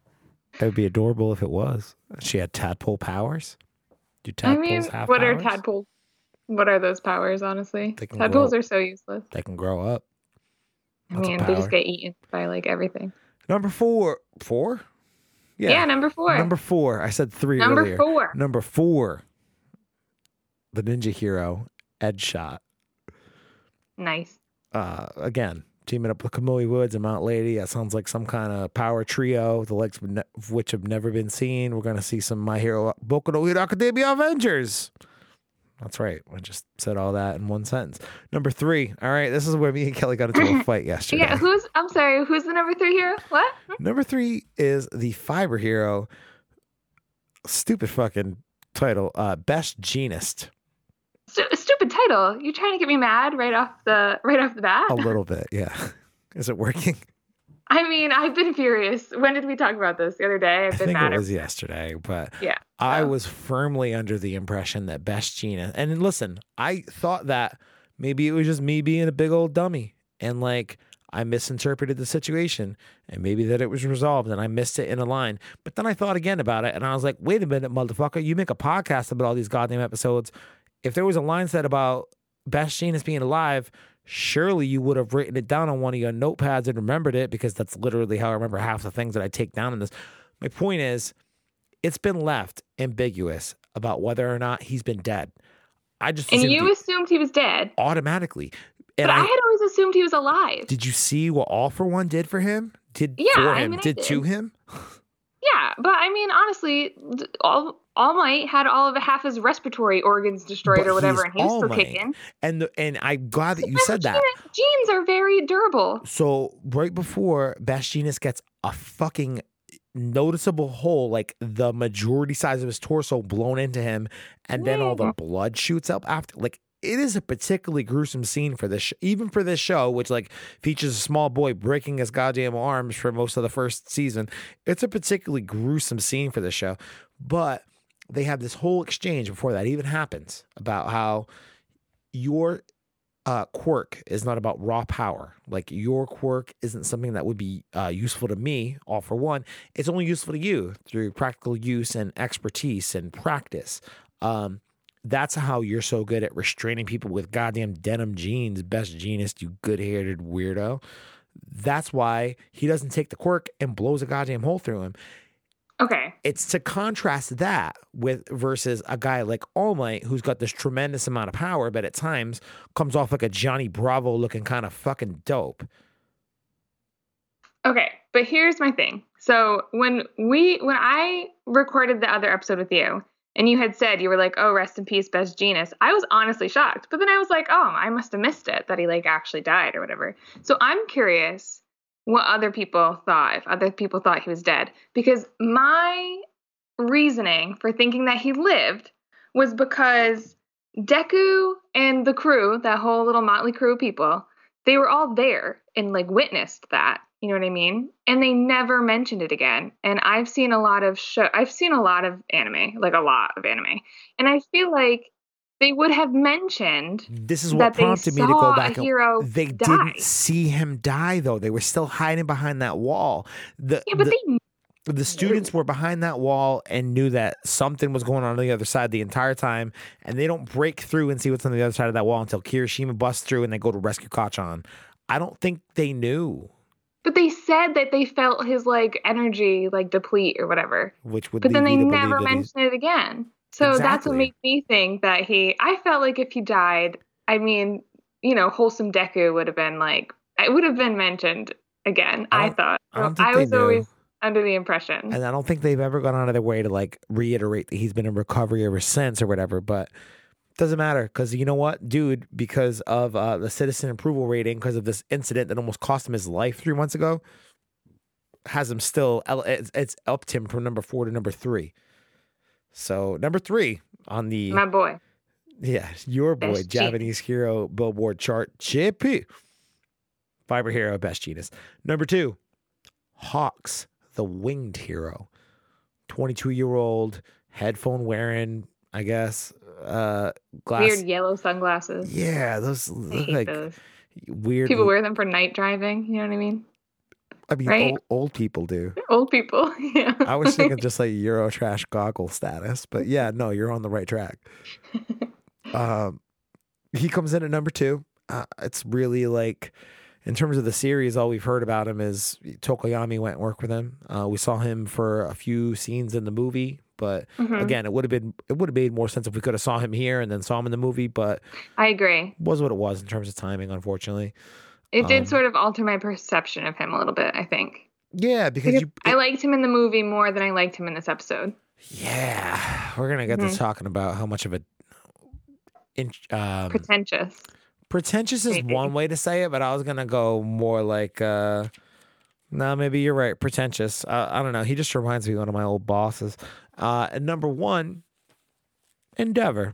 Speaker 1: That would be adorable if it was. She had tadpole powers. Do
Speaker 2: I mean,
Speaker 1: have
Speaker 2: what are tadpoles? What are those powers? Honestly, tadpoles
Speaker 1: grow-
Speaker 2: are so useless.
Speaker 1: They can grow up.
Speaker 2: I
Speaker 1: That's a
Speaker 2: mean, they just get eaten by like everything.
Speaker 1: Number four. Four?
Speaker 2: Yeah, number four.
Speaker 1: Number four. I said three
Speaker 2: Number
Speaker 1: earlier.
Speaker 2: four.
Speaker 1: Number four. The ninja hero, Edgeshot.
Speaker 2: Nice.
Speaker 1: Uh, again, teaming up with Kamui Woods and Mount Lady. That sounds like some kind of power trio, the likes of which have never been seen. We're going to see some My Hero Boku no Hero Academia Avengers. That's right. I just said all that in one sentence. Number three. All right. This is where me and Kelly got into a *laughs* fight yesterday.
Speaker 2: Yeah, who's? I'm sorry. Who's the number three hero? What?
Speaker 1: Number three is the Fiber Hero. Stupid fucking title. Uh, Best Jeanist.
Speaker 2: Stu- stupid title. You trying to get me mad right off the right off the bat?
Speaker 1: A little bit, yeah. *laughs* Is it working?
Speaker 2: I mean, I've been furious. When did we talk about this? The other day. I've
Speaker 1: I think
Speaker 2: mad.
Speaker 1: it was yesterday, but
Speaker 2: Yeah,
Speaker 1: I
Speaker 2: so.
Speaker 1: was firmly under the impression that Best Jeanist. And listen, I thought that maybe it was just me being a big old dummy, and like I misinterpreted the situation, and maybe that it was resolved, and I missed it in a line. But then I thought again about it, and I was like, wait a minute, motherfucker! You make a podcast about all these goddamn episodes. If there was a line said about Best Jeanist being alive, surely you would have written it down on one of your notepads and remembered it because that's literally how I remember half the things that I take down in this. My point is, it's been left ambiguous about whether or not he's been dead. I just
Speaker 2: and
Speaker 1: assumed
Speaker 2: you
Speaker 1: he-
Speaker 2: assumed he was dead,
Speaker 1: automatically.
Speaker 2: but I,
Speaker 1: I,
Speaker 2: had always assumed he was alive.
Speaker 1: did you see what All for One did for him? Did
Speaker 2: Yeah,
Speaker 1: for
Speaker 2: I
Speaker 1: him?
Speaker 2: mean, I
Speaker 1: did,
Speaker 2: did.
Speaker 1: to him? *laughs*
Speaker 2: yeah, but I mean, honestly, all All Might had all of half his respiratory organs destroyed
Speaker 1: But
Speaker 2: or whatever, and he was still
Speaker 1: Might.
Speaker 2: kicking.
Speaker 1: And the, and I'm glad that you said that.
Speaker 2: Genes, genes are very durable.
Speaker 1: So right before Best Jeanist gets a fucking noticeable hole, like the majority size of his torso blown into him, and then all the blood shoots up after. Like it is a particularly gruesome scene for this, sh- even for this show, which like features a small boy breaking his goddamn arms for most of the first season. It's a particularly gruesome scene for this show, but they have this whole exchange before that even happens about how your uh, quirk is not about raw power. Like your quirk isn't something that would be uh, useful to me, all for one. It's only useful to you through practical use and expertise and practice. Um, that's how you're so good at restraining people with goddamn denim jeans, best Jeanist, you good haired weirdo. That's why he doesn't take the quirk and blows a goddamn hole through him
Speaker 2: Okay.
Speaker 1: it's to contrast that with versus a guy like All Might who's got this tremendous amount of power, but at times comes off like a Johnny Bravo looking kind of fucking dope.
Speaker 2: Okay, but here's my thing. So when we when I recorded the other episode with you and you had said you were like, "Oh, rest in peace, best Jeanist." I was honestly shocked. But then I was like, "Oh, I must have missed it that he like actually died or whatever." So I'm curious what other people thought if other people thought he was dead because my reasoning for thinking that he lived was because Deku and the crew, that whole little motley crew of people, they were all there and like witnessed that. You know what I mean? And they never mentioned it again. And I've seen a lot of show I've seen a lot of anime, like a lot of anime. And I feel like they would have mentioned
Speaker 1: This is what
Speaker 2: they
Speaker 1: prompted me to go back.
Speaker 2: a hero
Speaker 1: they
Speaker 2: die.
Speaker 1: didn't see him die though. They were still hiding behind that wall. The
Speaker 2: Yeah, but
Speaker 1: the,
Speaker 2: they
Speaker 1: the students were behind that wall and knew that something was going on on the other side the entire time. And they don't break through and see what's on the other side of that wall until Kirishima busts through and they go to rescue Kacchan. I don't think they knew,
Speaker 2: but they said that they felt his like energy like deplete or whatever.
Speaker 1: which would
Speaker 2: But then they
Speaker 1: believe
Speaker 2: never mentioned it again. So that's what made me think that he. I felt like if he died, I mean, you know, wholesome Deku would have been like, it would have been mentioned again.
Speaker 1: I
Speaker 2: I, thought.
Speaker 1: I
Speaker 2: I was always under the impression.
Speaker 1: And I don't think they've ever gone out of their way to like reiterate that he's been in recovery ever since or whatever. But doesn't matter because you know what, dude? Because of uh, the citizen approval rating, because of this incident that almost cost him his life three months ago, has him still. It's, it's upped him from number four to number three. So number three on the
Speaker 2: My boy.
Speaker 1: yeah your boy
Speaker 2: Best
Speaker 1: Japanese hero Billboard chart JP Fiber Hero Best Jeanist. Number two, Hawks, the winged hero. 22 year old, headphone wearing, I guess, uh, glass.
Speaker 2: Weird yellow sunglasses.
Speaker 1: Yeah, those
Speaker 2: I
Speaker 1: look
Speaker 2: hate
Speaker 1: like
Speaker 2: those.
Speaker 1: weird.
Speaker 2: People wear them for night driving. You know what I mean?
Speaker 1: I mean,
Speaker 2: right?
Speaker 1: old, old people do. *laughs*
Speaker 2: Old people. *laughs* yeah.
Speaker 1: I was thinking just like Euro trash goggle status, but yeah, no, you're on the right track. *laughs* Um, he comes in at number two. Uh, it's really like, in terms of the series, all we've heard about him is Tokoyami went and worked with him. Uh, we saw him for a few scenes in the movie, but
Speaker 2: Mhm.
Speaker 1: again, it would have been it would have made more sense if we could have saw him here and then saw him in the movie. But
Speaker 2: I agree.
Speaker 1: was what it was in terms of timing, unfortunately.
Speaker 2: It did
Speaker 1: Um,
Speaker 2: sort of alter my perception of him a little bit, I think.
Speaker 1: Yeah, because
Speaker 2: Because
Speaker 1: you.
Speaker 2: I liked him in the movie more than I liked him in this episode.
Speaker 1: yeah, we're gonna get to
Speaker 2: Mhm.
Speaker 1: talking about how much of a. In, um,
Speaker 2: Pretentious.
Speaker 1: pretentious is
Speaker 2: Maybe.
Speaker 1: one way to say it, but I was gonna go more like. uh No, maybe you're right. Pretentious. Uh, I don't know. He just reminds me of one of my old bosses. Uh, and number one, Endeavor.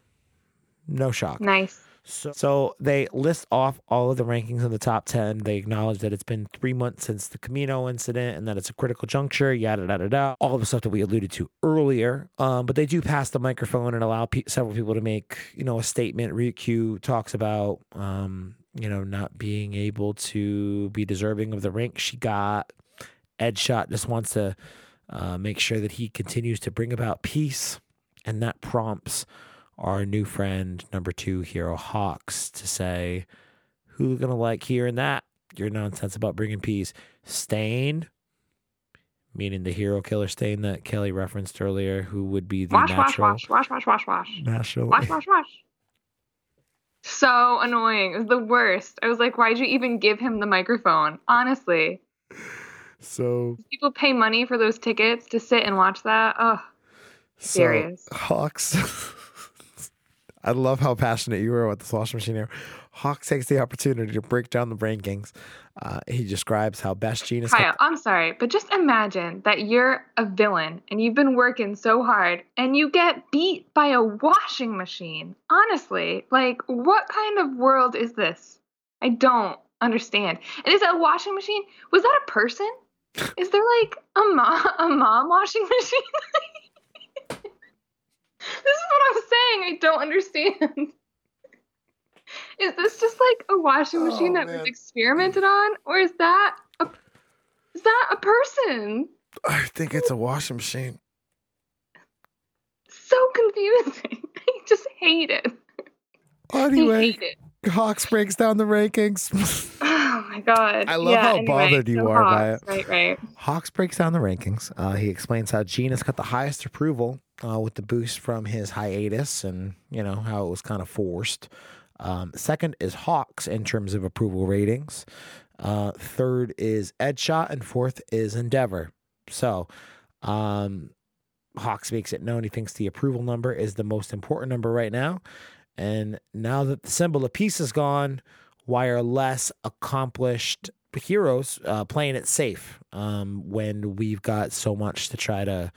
Speaker 1: No shock.
Speaker 2: Nice.
Speaker 1: So, so they list off all of the rankings in the top 10. They acknowledge that it's been three months since the Kamino incident and that it's a critical juncture, yada, yada, yada. All of the stuff that we alluded to earlier. Um, but they do pass the microphone and allow pe- several people to make, you know, a statement. Ryukyu talks about, um, you know, not being able to be deserving of the rank she got. Ed Edgeshot just wants to uh, make sure that he continues to bring about peace. And that prompts our new friend, number two hero Hawks, to say, Who gonna like hearing that? Your nonsense about bringing peace. Stain, meaning the hero killer Stain that Kelly referenced earlier, who would be the
Speaker 2: Wash, wash,
Speaker 1: natural.
Speaker 2: wash, wash, wash, wash, wash.
Speaker 1: Natural.
Speaker 2: Wash, wash, wash. So annoying. It was the worst. I was like, why'd you even give him the microphone? Honestly.
Speaker 1: So,
Speaker 2: People pay money for those tickets to sit and watch that. Oh,
Speaker 1: so
Speaker 2: Serious.
Speaker 1: Hawks. *laughs* I love how passionate you were about the washing machine here. Hawk takes the opportunity to break down the rankings. Uh, he describes how best Jeanist.
Speaker 2: Kyle, I'm sorry, but just imagine that you're a villain and you've been working so hard and you get beat by a washing machine. Honestly, like, what kind of world is this? I don't understand. And is that a washing machine? Was that a person? *laughs* Is there like a mom a mom washing *laughs* machine? This is what I'm saying. I don't understand. Is this just like a washing machine
Speaker 1: Oh,
Speaker 2: that
Speaker 1: man.
Speaker 2: was experimented on, or is that a is that a person?
Speaker 1: I think it's a washing machine.
Speaker 2: So confusing. *laughs* I just hate it.
Speaker 1: Anyway,
Speaker 2: hate it.
Speaker 1: Hawks breaks down the rankings. *laughs*
Speaker 2: Oh my god.
Speaker 1: I love
Speaker 2: Yeah,
Speaker 1: how
Speaker 2: anyway,
Speaker 1: bothered you
Speaker 2: so
Speaker 1: are by
Speaker 2: it. Right, right.
Speaker 1: Hawks breaks down the rankings. Uh, he explains how Jeanist got the highest approval uh, with the boost from his hiatus and, you know, how it was kind of forced. Um, second is Hawks in terms of approval ratings. Uh, third is Edgeshot, and fourth is Endeavor. So, um, Hawks makes it known he thinks the approval number is the most important number right now. And now that the symbol of peace is gone, why are less accomplished heroes uh, playing it safe um, when we've got so much to try to,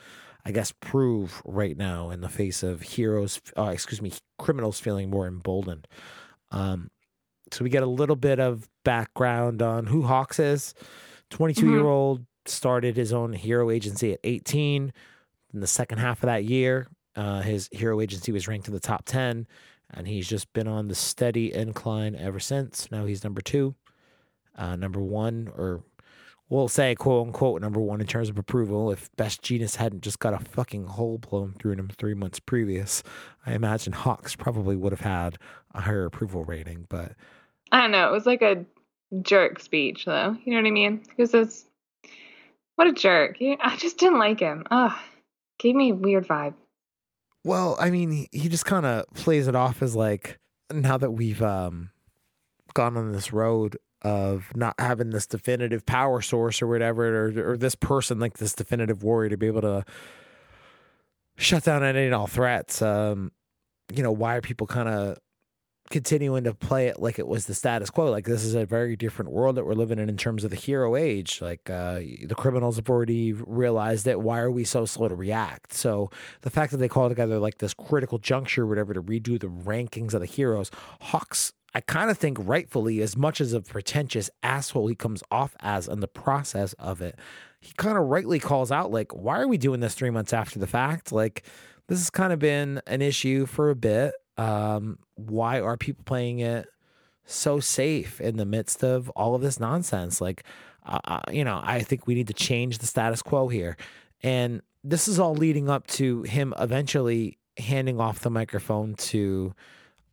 Speaker 1: I guess, prove right now in the face of heroes, uh, excuse me, criminals feeling more emboldened. Um, so we get a little bit of background on who Hawks is. 22 year old started his own hero agency at 18. In the second half of that year, uh, his hero agency was ranked in the top 10, and he's just been on the steady incline ever since. Now he's number two uh, number one, or we'll say quote unquote number one in terms of approval. If Best Jeanist hadn't just got a fucking hole blown through him three months previous, I imagine Hawks probably would have had a higher approval rating. But
Speaker 2: I don't know. It was like a jerk speech, though. You know what I mean? Because it's what a jerk. I just didn't like him. Ugh, gave me a weird vibe.
Speaker 1: well, I mean, he, he just kind of plays it off as like now that we've um gone on this road of not having this definitive power source or whatever, or, or this person like this definitive warrior to be able to shut down any and all threats. Um, you know, why are people kind of continuing to play it like it was the status quo? Like this is a very different world that we're living in in terms of the hero age. Like uh, the criminals have already realized it. Why are we so slow to react? So the fact that they call together like this critical juncture, whatever, to redo the rankings of the heroes, Hawks. I kind of think rightfully, as much as a pretentious asshole he comes off as in the process of it, he kind of rightly calls out like, why are we doing this three months after the fact? Like, this has kind of been an issue for a bit. Um, why are people playing it so safe in the midst of all of this nonsense? Like, uh, you know, I think we need to change the status quo here. And this is all leading up to him eventually handing off the microphone to,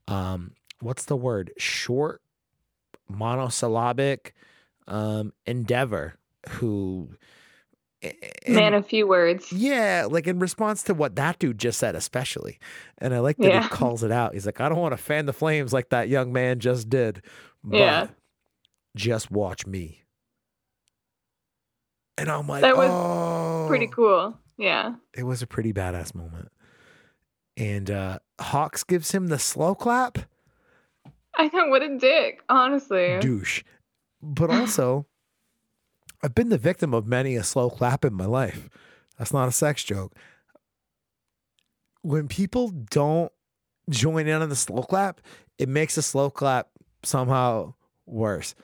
Speaker 1: um, what's the word? Short, monosyllabic, um, endeavor, who.
Speaker 2: Man, a few words.
Speaker 1: Yeah, like in response to what that dude just said, especially. And I like that
Speaker 2: Yeah.
Speaker 1: he *laughs* calls it out. He's like, I don't want to fan the flames like that young man just did. But
Speaker 2: Yeah.
Speaker 1: just watch me. And I'm like,
Speaker 2: That was
Speaker 1: oh,
Speaker 2: Pretty cool. Yeah.
Speaker 1: It was a pretty badass moment. And uh Hawks gives him the slow clap. *laughs*
Speaker 2: I know what a dick, honestly.
Speaker 1: douche. But also, *sighs* I've been the victim of many a slow clap in my life. That's not a sex joke. When people don't join in on the slow clap, it makes the slow clap somehow worse,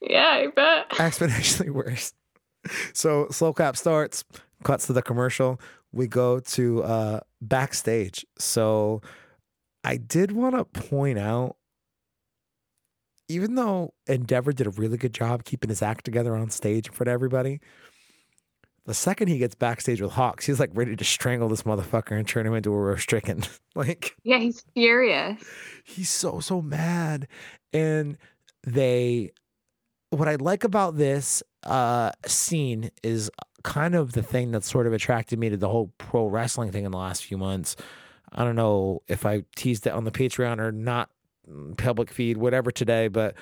Speaker 2: Yeah, I bet. *laughs*
Speaker 1: exponentially worse. So, slow clap starts, cuts to the commercial. We go to uh, backstage. So, I did want to point out even though Endeavor did a really good job keeping his act together on stage in front of everybody, the second he gets backstage with Hawks, he's like ready to strangle this motherfucker and turn him into a roast chicken. *laughs* like
Speaker 2: Yeah, he's furious.
Speaker 1: he's so so mad, and they. What I like about this uh, scene is kind of the thing that sort of attracted me to the whole pro wrestling thing in the last few months. I don't know if I teased it on the Patreon or not, public feed, whatever today, but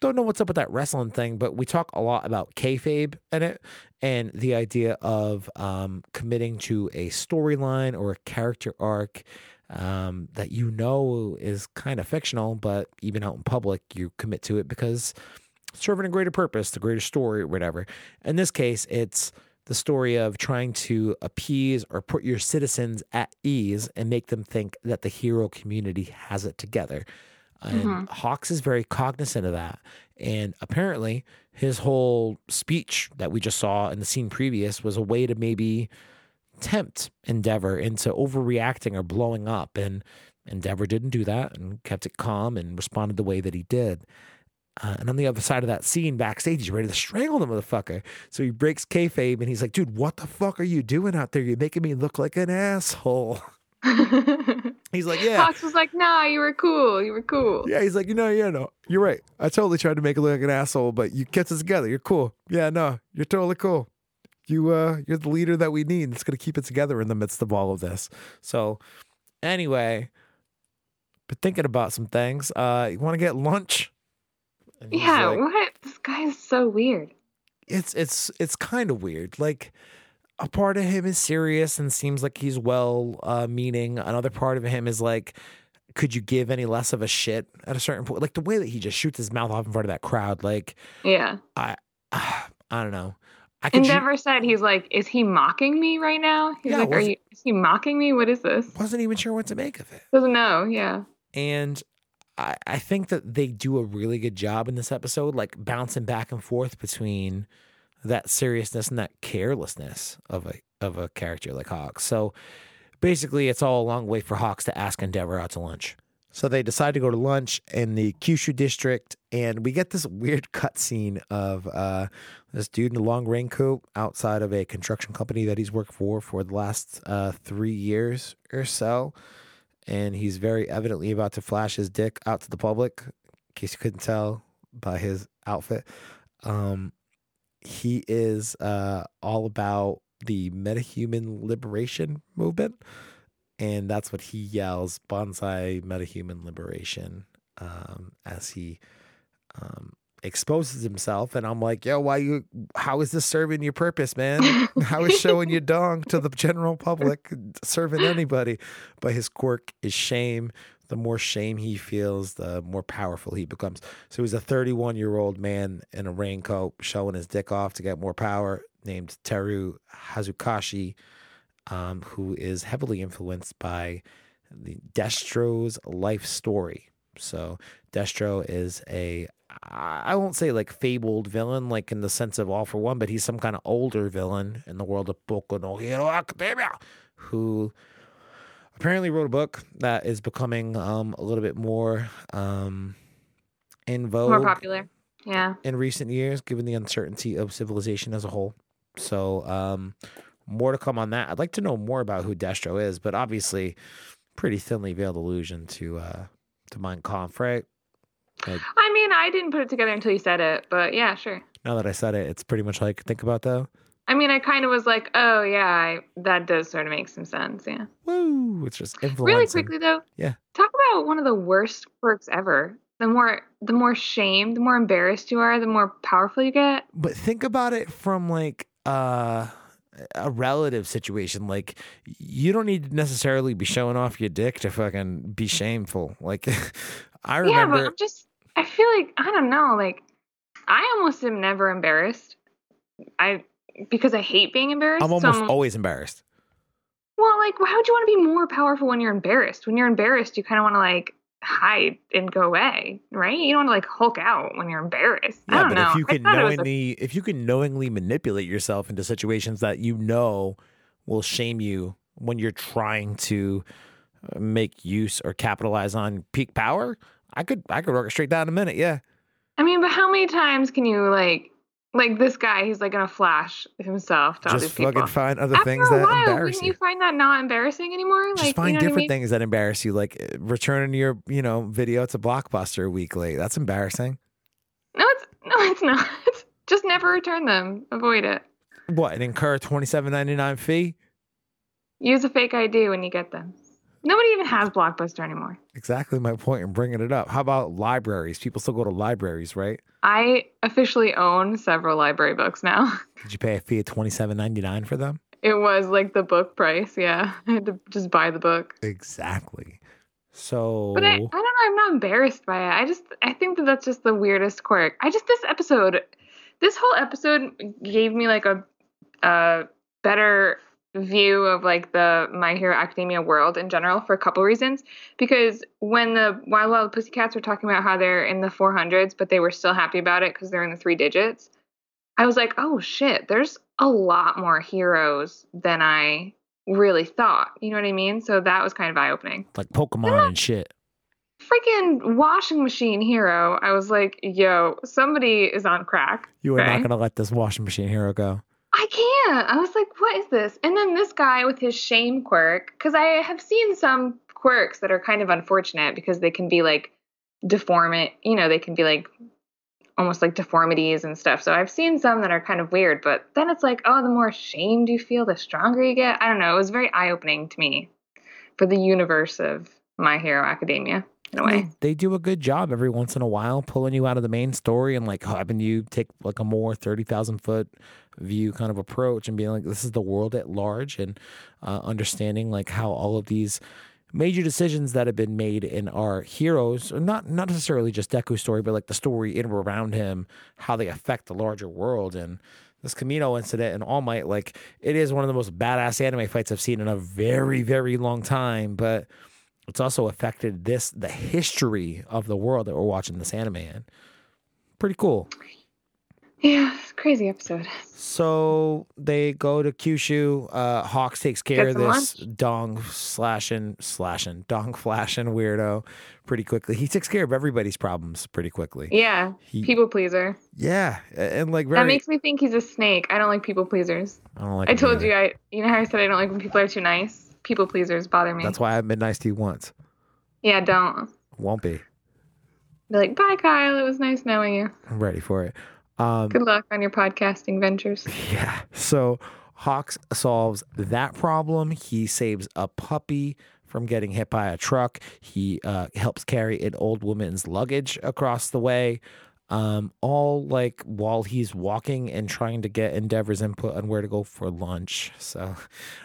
Speaker 1: don't know what's up with that wrestling thing. But we talk a lot about kayfabe in it and the idea of um, committing to a storyline or a character arc um, that you know is kind of fictional, but even out in public, you commit to it because serving a greater purpose, the greater story, or whatever. In this case, it's the story of trying to appease or put your citizens at ease and make them think that the hero community has it together. And
Speaker 2: Mhm.
Speaker 1: Hawks is very cognizant of that. And apparently, his whole speech that we just saw in the scene previous was a way to maybe tempt Endeavor into overreacting or blowing up. And Endeavor didn't do that and kept it calm and responded the way that he did. Uh, and on the other side of that scene, backstage, he's ready to strangle the motherfucker. So he breaks kayfabe and he's like, dude, what the fuck are you doing out there? You're making me look like an asshole. *laughs* *laughs* He's like, yeah.
Speaker 2: Hawks was like, "Nah, you were cool. You were cool."
Speaker 1: Yeah, he's like, you know, yeah, no, you're right. I totally tried to make it look like an asshole, but you kept us together. You're cool. Yeah, no, you're totally cool. You, uh, you're the leader that we need. It's gonna keep it together in the midst of all of this. So, anyway, but thinking about some things. Uh, you want to get lunch?
Speaker 2: Yeah,
Speaker 1: like,
Speaker 2: what? This guy is so weird.
Speaker 1: it's it's it's kind of weird. Like a part of him is serious and seems like he's well uh, meaning. Another part of him is like, could you give any less of a shit at a certain point? Like the way that he just shoots his mouth off in front of that crowd. Like
Speaker 2: Yeah.
Speaker 1: I *sighs* I don't know. I could ju-
Speaker 2: said he's like, "Is he mocking me right now?" He's
Speaker 1: Yeah,
Speaker 2: like, "Are you? Is he mocking me? What is this?"
Speaker 1: wasn't even sure what to make of it.
Speaker 2: Doesn't know. Yeah.
Speaker 1: And I, I think that they do a really good job in this episode, like bouncing back and forth between that seriousness and that carelessness of a of a character like Hawks. So basically it's all a long way for Hawks to ask Endeavor out to lunch. So they decide to go to lunch in the Kyushu district, and we get this weird cutscene of uh, this dude in a long raincoat outside of a construction company that he's worked for for the last uh, three years or so and he's very evidently about to flash his dick out to the public, in case you couldn't tell by his outfit. Um, he is uh, all about the metahuman liberation movement, and that's what he yells: "Bonsai metahuman liberation!" Um, as he um, exposes himself, and I'm like, "Yo, why you? How is this serving your purpose, man? How is showing your *laughs* dong to the general public serving anybody?" But his quirk is shame. The more shame he feels, the more powerful he becomes. So he's a 31 year old man in a raincoat showing his dick off to get more power, named Teru Hazukashi, um, who is heavily influenced by the Destro's life story. So Destro is a I won't say like fabled villain, like in the sense of all for one, but he's some kind of older villain in the world of Boku no Hero Academia, who apparently wrote a book that is becoming um, a little bit more um, in vogue
Speaker 2: More popular. Yeah.
Speaker 1: in recent years, given the uncertainty of civilization as a whole. So, um, more to come on that. I'd like to know more about who Destro is, but obviously, pretty thinly veiled allusion to uh, to Mein Kampf, right? Like,
Speaker 2: I mean, I didn't put it together until you said it, but yeah, sure.
Speaker 1: now that I said it, it's pretty much like think about though.
Speaker 2: I mean, I kind of was like, oh yeah, I, that does sort of make some sense. Yeah.
Speaker 1: Woo! It's just influencing.
Speaker 2: Really quickly though.
Speaker 1: Yeah.
Speaker 2: Talk about one of the worst quirks ever. The more the more shame, the more embarrassed you are, the more powerful you get.
Speaker 1: but think about it from like uh a relative situation like you don't need to necessarily be showing off your dick to fucking be shameful like *laughs* i remember.
Speaker 2: Yeah, but I'm just I feel like I don't know, like I almost am never embarrassed. I because I hate being embarrassed.
Speaker 1: i'm
Speaker 2: so
Speaker 1: almost
Speaker 2: I'm-
Speaker 1: always embarrassed
Speaker 2: Well, like, why would you want to be more powerful when you're embarrassed? When you're embarrassed, you kind of want to like hide and go away, right? You don't want to like Hulk out when you're embarrassed. I
Speaker 1: yeah
Speaker 2: don't
Speaker 1: but
Speaker 2: know.
Speaker 1: if you can
Speaker 2: was a-
Speaker 1: knowingly if you can knowingly manipulate yourself into situations that you know will shame you when you're trying to uh, make use or capitalize on peak power i could i could orchestrate that in a minute yeah
Speaker 2: I mean, but how many times can you like, like this guy? He's like gonna flash himself to all these
Speaker 1: just
Speaker 2: people.
Speaker 1: fucking find other
Speaker 2: After
Speaker 1: things that
Speaker 2: while,
Speaker 1: embarrass
Speaker 2: wouldn't
Speaker 1: you
Speaker 2: you find that not embarrassing anymore?
Speaker 1: Just
Speaker 2: like,
Speaker 1: find
Speaker 2: you know
Speaker 1: different
Speaker 2: I mean?
Speaker 1: things that embarrass you, like returning your, you know, video to Blockbuster a week late. That's embarrassing.
Speaker 2: No, it's no, *laughs* it's not. Just never return them. Avoid it.
Speaker 1: What? And incur a twenty seven ninety nine fee?
Speaker 2: Use a fake ID when you get them. Nobody even has Blockbuster anymore.
Speaker 1: Exactly my point in bringing it up. How about libraries? People still go to libraries, right?
Speaker 2: I officially own several library books now. *laughs*
Speaker 1: Did you pay a fee of twenty seven ninety nine for them?
Speaker 2: it was like the book price. Yeah, *laughs* I had to just buy the book.
Speaker 1: Exactly. So,
Speaker 2: But I, I don't know. I'm not embarrassed by it. I just I think that that's just the weirdest quirk. I just this episode, this whole episode gave me like a a better view of like the My Hero Academia world in general for a couple reasons. Because when the Wild Wild Pussycats were talking about how they're in the 400s, but they were still happy about it because they're in the three digits, I was like, oh shit, there's a lot more heroes than I really thought. You know what I mean? So that was kind of eye opening
Speaker 1: like Pokemon and shit.
Speaker 2: freaking washing machine hero. I was like, yo, somebody is on crack.
Speaker 1: You are
Speaker 2: Okay.
Speaker 1: not going to let this washing machine hero go.
Speaker 2: I can't. I was like, what is this? And then this guy with his shame quirk, because I have seen some quirks that are kind of unfortunate because they can be like deformant, you know, they can be like almost like deformities and stuff. So I've seen some that are kind of weird, but then it's like, oh, the more ashamed you feel, the stronger you get. I don't know. It was very eye opening to me for the universe of My Hero Academia in a way.
Speaker 1: They do a good job every once in a while pulling you out of the main story and like having you take like a more 30,000 foot view kind of approach and being like, this is the world at large and uh, understanding like how all of these major decisions that have been made in our heroes, or not not necessarily just Deku's story, but like the story in and around him, how they affect the larger world. And this Kamino incident and All Might, like it is one of the most badass anime fights I've seen in a very, very long time. But it's also affected this the history of the world that we're watching this anime in. Pretty cool.
Speaker 2: Yeah, crazy episode.
Speaker 1: So they go to Kyushu. Uh, Hawks takes care of this dong slashing, slashing, dong *laughs* flashing weirdo pretty quickly. He takes care of everybody's problems pretty quickly.
Speaker 2: Yeah,
Speaker 1: He-
Speaker 2: people pleaser.
Speaker 1: Yeah, and like very.
Speaker 2: That makes me think he's a snake. I don't like people pleasers.
Speaker 1: I don't like.
Speaker 2: I told
Speaker 1: either.
Speaker 2: you, I you know how I said I don't like when people are too nice. People pleasers bother me.
Speaker 1: That's why I haven't been nice to you once.
Speaker 2: yeah, don't
Speaker 1: Won't be.
Speaker 2: be like, bye, Kyle. It was nice knowing you.
Speaker 1: I'm ready for it. Um,
Speaker 2: Good luck on your podcasting ventures. *laughs*
Speaker 1: Yeah. So Hawks solves that problem. He saves a puppy from getting hit by a truck. He uh, helps carry an old woman's luggage across the way. Um, all like while he's walking and trying to get Endeavor's input on where to go for lunch. So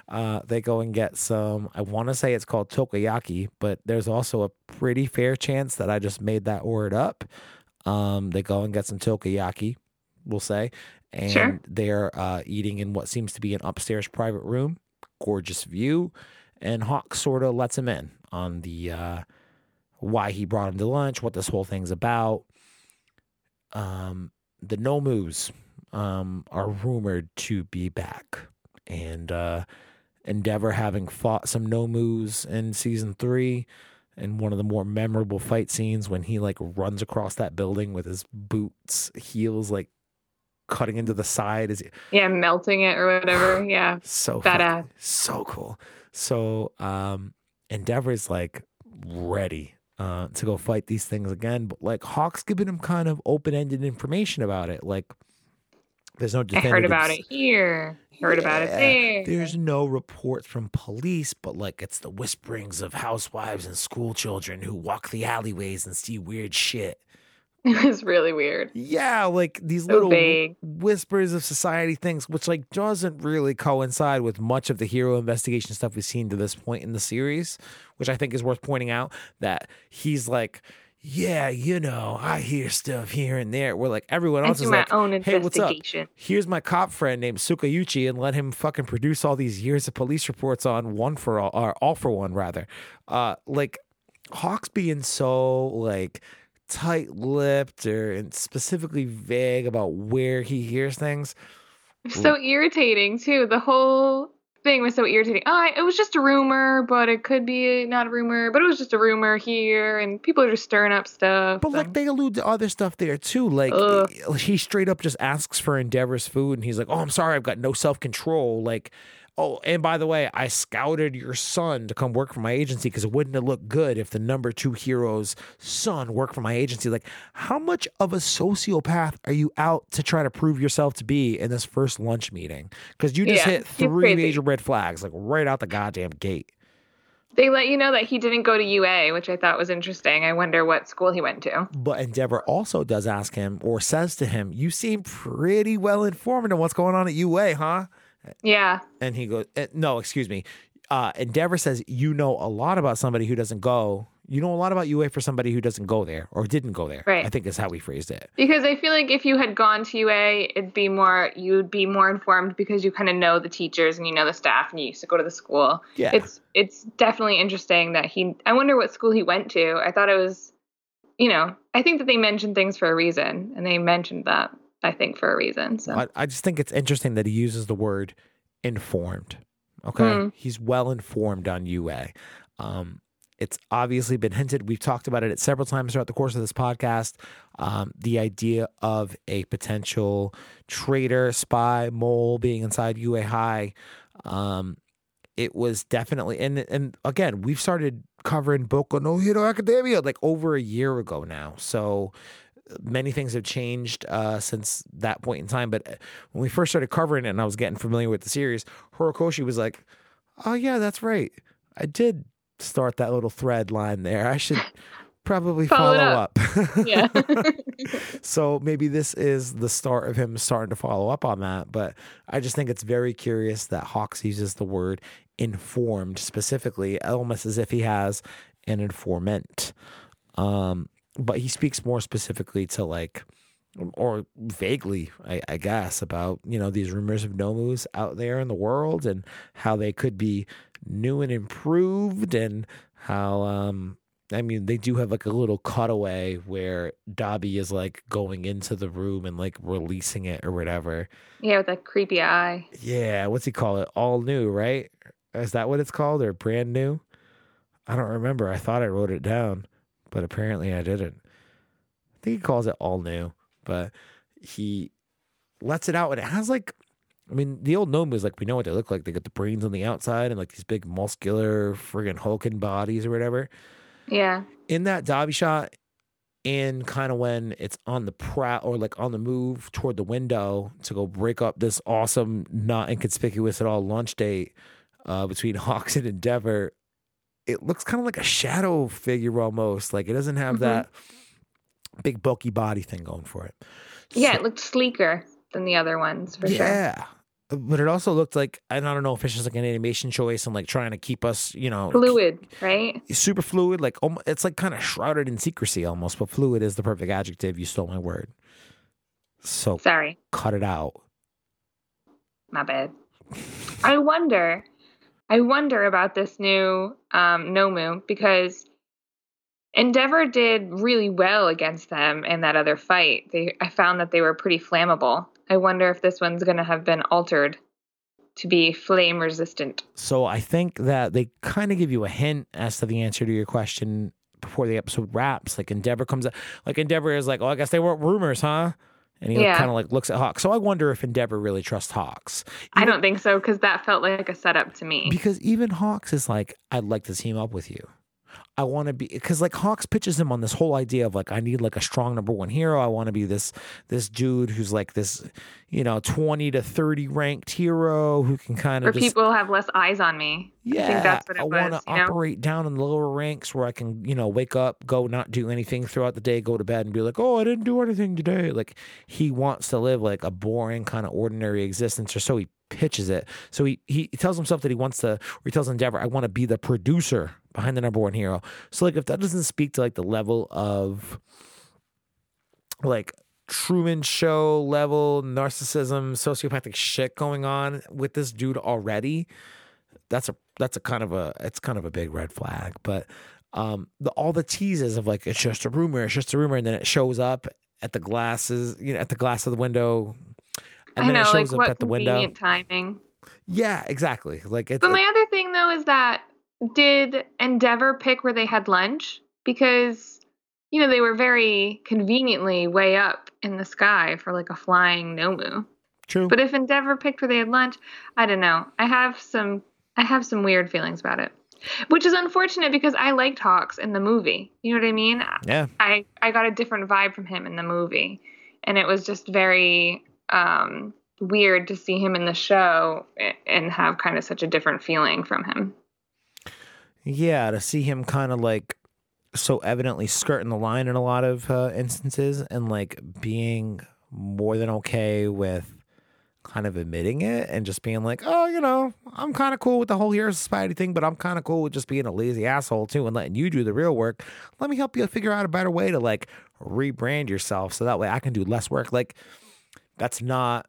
Speaker 1: uh, they go and get some, I want to say it's called takoyaki, but there's also a pretty fair chance that I just made that word up. Um, they go and get some takoyaki, we'll say, and
Speaker 2: Sure.
Speaker 1: they're uh, eating in what seems to be an upstairs private room. Gorgeous view, and Hawk sort of lets him in on the uh, why he brought him to lunch, what this whole thing's about. Um, the Nomus um, are rumored to be back, and uh, Endeavor having fought some Nomus in season three. And one of the more memorable fight scenes when he like runs across that building with his boots, heels like cutting into the side is
Speaker 2: Yeah, melting it or whatever. *sighs* Yeah,
Speaker 1: so
Speaker 2: badass.
Speaker 1: so cool. So um Endeavor is like ready uh to go fight these things again, but like Hawk's giving him kind of open-ended information about it. Like there's no
Speaker 2: I heard about it here. Heard about it there.
Speaker 1: There's no reports from police, but like it's the whisperings of housewives and school children who walk the alleyways and see weird shit. *laughs*
Speaker 2: It was really weird.
Speaker 1: Yeah, like these
Speaker 2: So
Speaker 1: little
Speaker 2: vague.
Speaker 1: whispers of society things, which like doesn't really coincide with much of the hero investigation stuff we've seen to this point in the series, which I think is worth pointing out that he's like, yeah, you know, I hear stuff here and there. Where like everyone else is
Speaker 2: my
Speaker 1: like,
Speaker 2: own
Speaker 1: hey, what's up? Here's my cop friend named Tsukauchi, and let him fucking produce all these years of police reports on one for all, or all for one rather. Uh, like Hawks being so like tight-lipped or and specifically vague about where he hears things.
Speaker 2: So irritating too. The whole thing was so irritating. Oh, it was just a rumor, but it could be not a rumor, but it was just a rumor here, and people are just stirring up stuff.
Speaker 1: But like they allude to other stuff there too. Like
Speaker 2: Ugh.
Speaker 1: he straight up just asks for Endeavor's food, and he's like, "Oh, I'm sorry, I've got no self control." Like, oh, and by the way, I scouted your son to come work for my agency because it wouldn't have looked good if the number two hero's son worked for my agency. Like, how much of a sociopath are you out to try to prove yourself to be in this first lunch meeting? Because you just
Speaker 2: Yeah,
Speaker 1: hit three major red flags, like right out the goddamn gate.
Speaker 2: they let you know that he didn't go to UA, which I thought was interesting. I wonder what school he went to.
Speaker 1: But Endeavor also does ask him or says to him, You seem pretty well informed on what's going on at UA, huh?
Speaker 2: Yeah.
Speaker 1: And he goes, eh, no, excuse me. Uh, Endeavor says, you know a lot about somebody who doesn't go. You know a lot about UA for somebody who doesn't go there or didn't go there.
Speaker 2: Right.
Speaker 1: I think is how we phrased it.
Speaker 2: Because I feel like if you had gone to UA, it'd be more you'd be more informed because you kind of know the teachers and you know the staff and you used to go to the school.
Speaker 1: Yeah.
Speaker 2: It's it's definitely interesting that he I wonder what school he went to. I thought it was you know, I think that they mentioned things for a reason and they mentioned that I think for a reason. So
Speaker 1: I, I just think it's interesting that he uses the word informed. Okay.
Speaker 2: Mm.
Speaker 1: He's well informed on UA. Um, it's obviously been hinted. We've talked about it several times throughout the course of this podcast. Um, the idea of a potential traitor, spy, mole being inside UA High. Um, it was definitely, and and again, we've started covering Boku no Hero Academia like over a year ago now. So many things have changed uh, since that point in time. But uh, when we first started covering it and I was getting familiar with the series, Horikoshi was like, "Oh yeah, that's right. I did start that little thread line there. I should *laughs* probably
Speaker 2: Follow
Speaker 1: follow,
Speaker 2: it
Speaker 1: up." *laughs*
Speaker 2: yeah. *laughs*
Speaker 1: so maybe this is the start of him starting to follow up on that. But I just think it's very curious that Hawks uses the word informed specifically, almost as if he has an informant. Um, but he speaks more specifically to like or vaguely, I, I guess, about you know these rumors of nomus out there in the world and how they could be new and improved, and how um, I mean they do have like a little cutaway where Dabi is like going into the room and like releasing it or whatever.
Speaker 2: yeah, with that creepy eye.
Speaker 1: Yeah, what's he call it? All new, right? Is that what it's called or brand new? I don't remember. I thought I wrote it down, but apparently I didn't. I think he calls it all new, but he lets it out and it has like I mean, the old Nomus, like we know what they look like. They got the brains on the outside and like these big muscular friggin' hulking bodies or whatever.
Speaker 2: Yeah.
Speaker 1: In that Dabi shot, and kind of when it's on the prow or like on the move toward the window to go break up this awesome, not inconspicuous at all lunch date uh, between *laughs* Hawks and Endeavor, it looks kind of like a shadow figure almost. Like it doesn't have
Speaker 2: Mhm.
Speaker 1: that big bulky body thing going for it.
Speaker 2: Yeah,
Speaker 1: So-
Speaker 2: it looked sleeker than the other ones for sure.
Speaker 1: yeah. But it also looked like and I don't know if it's just like an animation choice and like trying to keep us, you know,
Speaker 2: Fluid, right?
Speaker 1: super fluid. Like it's like kind of shrouded in secrecy almost. But fluid is the perfect adjective. You stole my word. So
Speaker 2: Sorry,
Speaker 1: cut it out.
Speaker 2: my bad. I wonder, I wonder about this new um, Nomu because Endeavor did really well against them in that other fight. They, I found that they were pretty flammable. I wonder if this one's going to have been altered to be flame resistant.
Speaker 1: So I think that they kind of give you a hint as to the answer to your question before the episode wraps. Like Endeavor comes, up, like Endeavor is like, oh, I guess they weren't rumors, huh? And he
Speaker 2: Yeah.
Speaker 1: kind of like looks at Hawks. So I wonder if Endeavor really trusts Hawks.
Speaker 2: I don't think so because that felt like a setup to me.
Speaker 1: because even Hawks is like, I'd like to team up with you. I want to be because like Hawks pitches him on this whole idea of like I need like a strong number one hero. I want to be this this dude who's like this, you know, twenty to thirty ranked hero who can kind of just
Speaker 2: people have less eyes on me.
Speaker 1: yeah.
Speaker 2: I think that's what it
Speaker 1: I want to
Speaker 2: you know?
Speaker 1: operate down in the lower ranks where I can you know wake up, go not do anything throughout the day, go to bed and be like, oh, I didn't do anything today. Like he wants to live like a boring kind of ordinary existence, or so he pitches it. So he he tells himself that he wants to, or he tells Endeavor, I want to be the producer behind the number one hero. So like if that doesn't speak to like the level of like Truman Show level narcissism, sociopathic shit going on with this dude already, that's a that's a kind of a it's kind of a big red flag. But um the all the teases of like it's just a rumor, it's just a rumor, and then it shows up at the glasses, you know, at the glass of the window. And
Speaker 2: I
Speaker 1: then
Speaker 2: know,
Speaker 1: it shows
Speaker 2: like
Speaker 1: up at the window.
Speaker 2: timing.
Speaker 1: Yeah, exactly. Like it's
Speaker 2: But my other thing though is that did Endeavor pick where they had lunch? Because you know they were very conveniently way up in the sky for like a flying Nomu.
Speaker 1: true.
Speaker 2: But if Endeavor picked where they had lunch, I don't know. I have some I have some weird feelings about it. Which is unfortunate because I liked Hawks in the movie. You know what I mean?
Speaker 1: yeah.
Speaker 2: I I got a different vibe from him in the movie, and it was just very um, weird to see him in the show and have kind of such a different feeling from him.
Speaker 1: Yeah, to see him kind of like so evidently skirting the line in a lot of uh, instances and like being more than okay with kind of admitting it and just being like, oh, you know, I'm kind of cool with the whole Hero Society thing, but I'm kind of cool with just being a lazy asshole too and letting you do the real work. Let me help you figure out a better way to like rebrand yourself so that way I can do less work. Like, that's not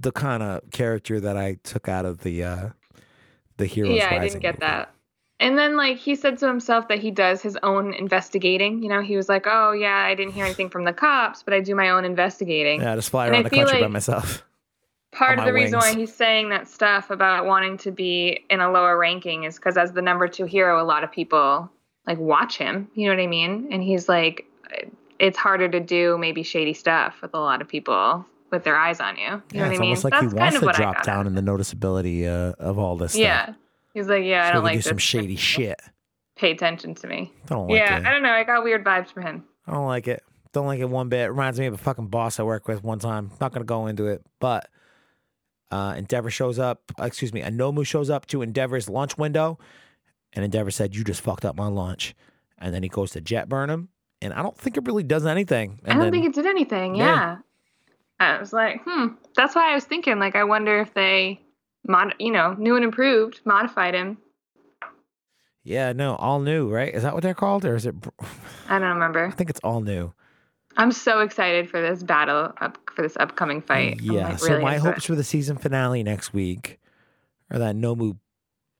Speaker 1: the kind of character that I took out of the uh the Heroes
Speaker 2: yeah, I didn't get
Speaker 1: movie.
Speaker 2: that. And then like he said to himself that he does his own investigating. You know, he was like, "Oh yeah, I didn't hear anything from the cops, but I do my own investigating."
Speaker 1: Yeah, just fly around the country by myself.
Speaker 2: Part of the
Speaker 1: my
Speaker 2: reason why he's saying that stuff about wanting to be in a lower ranking is because as the number two hero, a lot of people like watch him. You know what I mean? And he's like, it's harder to do maybe shady stuff with a lot of people with their eyes on you. You know
Speaker 1: Yeah,
Speaker 2: what
Speaker 1: it's
Speaker 2: I mean?
Speaker 1: almost like
Speaker 2: That's kind
Speaker 1: wants
Speaker 2: of
Speaker 1: to
Speaker 2: what I
Speaker 1: drop
Speaker 2: got
Speaker 1: down in the noticeability uh, of all this
Speaker 2: it.
Speaker 1: stuff.
Speaker 2: He's like, yeah, I don't like
Speaker 1: do some shady shit.
Speaker 2: Pay attention to me.
Speaker 1: I don't like
Speaker 2: yeah,
Speaker 1: it.
Speaker 2: I don't know. I got weird vibes from him.
Speaker 1: I don't like it. Don't like it one bit. Reminds me of a fucking boss I work with one time. Not gonna go into it, but uh, Endeavor shows up. Excuse me, Anomu shows up to Endeavor's lunch window, and Endeavor said, "You just fucked up my lunch." And then he goes to jet burn him, and I don't think it really does anything. And
Speaker 2: I don't
Speaker 1: then,
Speaker 2: think it did anything.
Speaker 1: Yeah.
Speaker 2: Yeah. I was like, hmm. That's why I was thinking, like, I wonder if they, mod, you know, new and improved, modified him.
Speaker 1: yeah, no, all new, right? Is that what they're called, or is it?
Speaker 2: I don't remember.
Speaker 1: I think it's all new.
Speaker 2: I'm so excited for this battle, up, for this upcoming fight.
Speaker 1: Yeah.
Speaker 2: like,
Speaker 1: so my
Speaker 2: into it.
Speaker 1: hopes for the season finale next week are that Nomu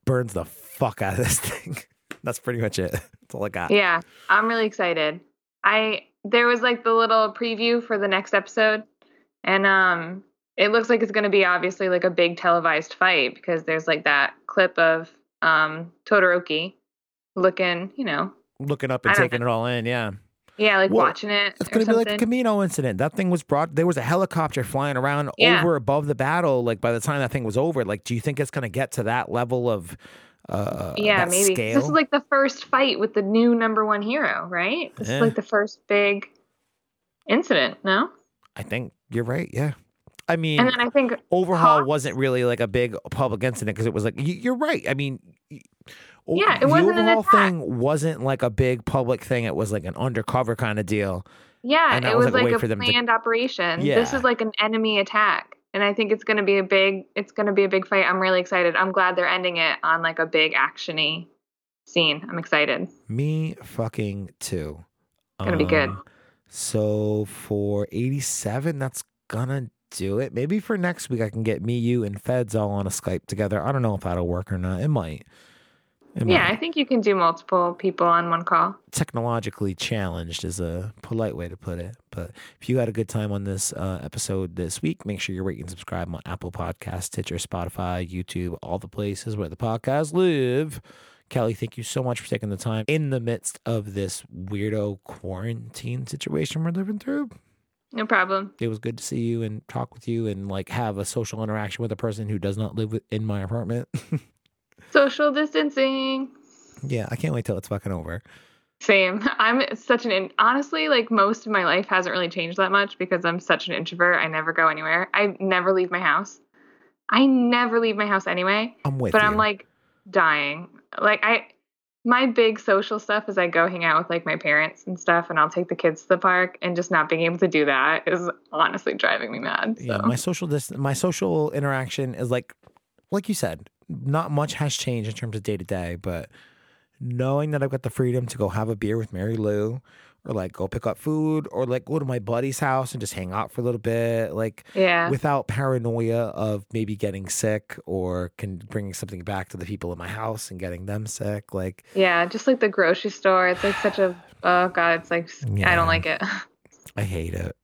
Speaker 1: burns the fuck out of this *laughs* thing. That's pretty much it. That's all I got.
Speaker 2: Yeah, I'm really excited. I there was like the little preview for the next episode, and um, it looks like it's going to be obviously like a big televised fight because there's like that clip of um Todoroki looking, you know,
Speaker 1: Looking up and
Speaker 2: I don't
Speaker 1: taking it all in. Yeah.
Speaker 2: yeah, like
Speaker 1: Well,
Speaker 2: watching it.
Speaker 1: It's gonna be like the
Speaker 2: something.
Speaker 1: Kamino incident. That thing was brought. There was a helicopter flying around
Speaker 2: Yeah.
Speaker 1: over above the battle. Like by the time that thing was over, like, do you think it's gonna get to that level of, uh,
Speaker 2: yeah,
Speaker 1: that
Speaker 2: maybe 'Cause
Speaker 1: scale?
Speaker 2: this is like the first fight with the new number one hero, right? This
Speaker 1: Yeah.
Speaker 2: is like the first big incident. No,
Speaker 1: I think you're right. Yeah. I mean,
Speaker 2: and then I think
Speaker 1: overhaul
Speaker 2: Hawk-
Speaker 1: wasn't really like a big public incident because it was like you're right. I mean,
Speaker 2: Yeah, it
Speaker 1: the
Speaker 2: wasn't an
Speaker 1: overhaul
Speaker 2: attack.
Speaker 1: thing wasn't like a big public thing. It was like an undercover kind of deal.
Speaker 2: Yeah,
Speaker 1: And
Speaker 2: it
Speaker 1: was
Speaker 2: was
Speaker 1: like a
Speaker 2: like a
Speaker 1: for them to-
Speaker 2: planned operation. This is like an enemy attack. And I think it's gonna be a big it's gonna be a big fight. I'm really excited. I'm glad they're ending it on like a big actiony scene. I'm excited.
Speaker 1: Me fucking too.
Speaker 2: It's Gonna be good.
Speaker 1: Um, So for 87, that's gonna do it. Maybe for next week, I can get me, you, and Feds all on a Skype together. I don't know if that'll work or not. It might. It
Speaker 2: Yeah,
Speaker 1: might.
Speaker 2: I think you can do multiple people on one call.
Speaker 1: technologically challenged is a polite way to put it. But if you had a good time on this uh, episode this week, make sure you rate and subscribe on Apple Podcasts, Stitcher, Spotify, YouTube, all the places where the podcasts live. Kelly, thank you so much for taking the time in the midst of this weirdo quarantine situation we're living through.
Speaker 2: No problem.
Speaker 1: It was good to see you and talk with you and like have a social interaction with a person who does not live in my apartment. *laughs*
Speaker 2: Social distancing.
Speaker 1: yeah, I can't wait till it's fucking over.
Speaker 2: Same. *laughs* I'm such an in- honestly like most of my life hasn't really changed that much because I'm such an introvert. I never go anywhere. I never leave my house. I never leave my house anyway.
Speaker 1: I'm with
Speaker 2: but
Speaker 1: you.
Speaker 2: I'm like dying. Like I my big social stuff is I go hang out with like my parents and stuff and I'll take the kids to the park and just not being able to do that is honestly driving me mad. So.
Speaker 1: yeah my social dis- my social interaction is like like you said not much has changed in terms of day to day but knowing that i've got the freedom to go have a beer with mary lou or like go pick up food or like go to my buddy's house and just hang out for a little bit like
Speaker 2: yeah.
Speaker 1: without paranoia of maybe getting sick or can bringing something back to the people in my house and getting them sick like
Speaker 2: yeah, just like the grocery store. It's like such a oh god, it's like I don't like it. *laughs*
Speaker 1: i hate it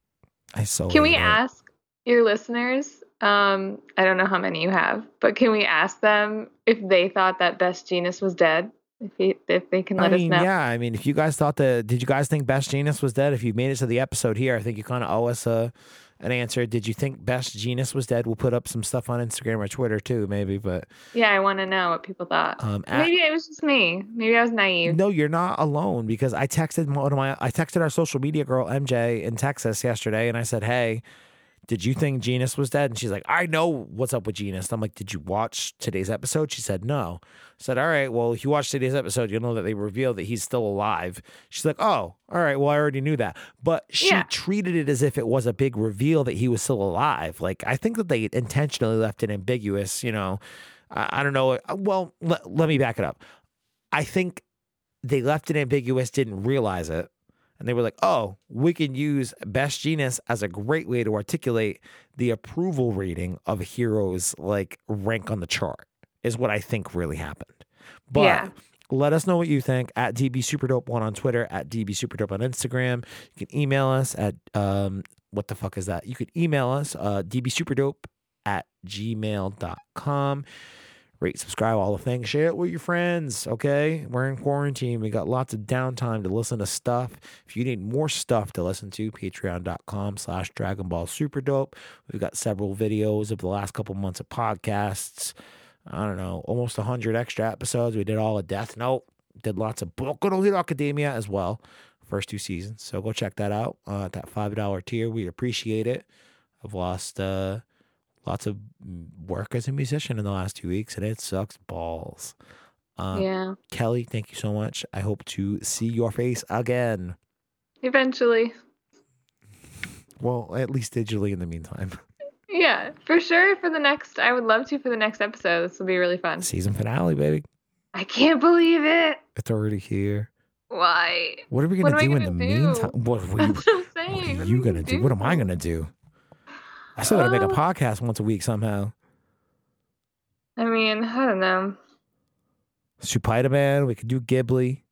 Speaker 1: i so
Speaker 2: Can we
Speaker 1: it.
Speaker 2: ask your listeners? Um, I don't know how many you have, but can we ask them if they thought that Best Jeanist was dead? If he, if they can let
Speaker 1: I
Speaker 2: us know.
Speaker 1: yeah. I mean, if you guys thought that, did you guys think Best Jeanist was dead? If you made it to the episode here, I think you kind of owe us a, an answer. Did you think Best Jeanist was dead? We'll put up some stuff on Instagram or Twitter too, maybe. But
Speaker 2: Yeah, I want to know what people thought.
Speaker 1: um, at-
Speaker 2: Maybe it was just me. Maybe I was naive.
Speaker 1: no, you're not alone because I texted one of my, I texted our social media girl MJ in Texas yesterday, and I said, hey. Did you think Jeanist was dead? And she's like, I know what's up with Jeanist. I'm like, Did you watch today's episode? She said, No. I said, All right, well, if you watch today's episode, you'll know that they reveal that he's still alive. She's like, Oh, all right, well, I already knew that. But she
Speaker 2: Yeah.
Speaker 1: treated it as if it was a big reveal that he was still alive. Like, I think that they intentionally left it ambiguous, you know. I, I don't know. Uh, well, let, let me back it up. I think they left it ambiguous, didn't realize it. And they were like, oh, we can use Best Jeanist as a great way to articulate the approval rating of heroes like rank on the chart, is what I think really happened. But
Speaker 2: Yeah.
Speaker 1: let us know what you think at DB Superdope one on Twitter, at DB Superdope on Instagram. You can email us at um what the fuck is that? You could email us uh dbsuperdope at gmail.com rate, subscribe, all the things. Share it with your friends. Okay, we're in quarantine. We got lots of downtime to listen to stuff. If you need more stuff to listen to, Patreon.com/slash Dragon Ball Super Dope. We've got several videos of the last couple months of podcasts. I don't know, almost hundred extra episodes. We did all of Death Note. Did lots of Boku no Hero Academia as well. First two seasons. So go check that out uh, at that five dollar tier. We appreciate it. I've lost uh, lots of work as a musician in the last two weeks, and it sucks balls. Um,
Speaker 2: yeah.
Speaker 1: Kelly, thank you so much. I hope to see your face again.
Speaker 2: Eventually.
Speaker 1: Well, at least digitally in the meantime. *laughs*
Speaker 2: Yeah, for sure. For the next, I would love to for the next episode. This will be really fun.
Speaker 1: Season finale, baby.
Speaker 2: I can't believe it.
Speaker 1: It's already here.
Speaker 2: Why?
Speaker 1: What are we gonna
Speaker 2: I
Speaker 1: do in the
Speaker 2: do?
Speaker 1: meantime? What, are
Speaker 2: we, *laughs* what
Speaker 1: are you gonna do? What am I gonna do? I still gotta make a
Speaker 2: Uh,
Speaker 1: podcast once a week somehow.
Speaker 2: I mean, I don't know.
Speaker 1: Spider Man. We could do Ghibli.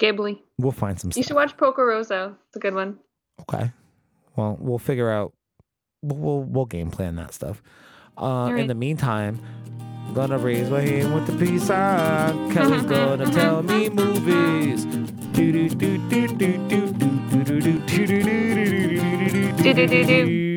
Speaker 2: Ghibli.
Speaker 1: We'll find some
Speaker 2: You
Speaker 1: stuff.
Speaker 2: should watch Porco Rosso. It's a good one.
Speaker 1: Okay. Well, we'll figure out. We'll we'll, we'll game plan that stuff. Uh, In the meantime, gonna raise my hand with the peace sign. Kelly's gonna tell me movies. Do do do do do do do do do do do do do do do do do do do do.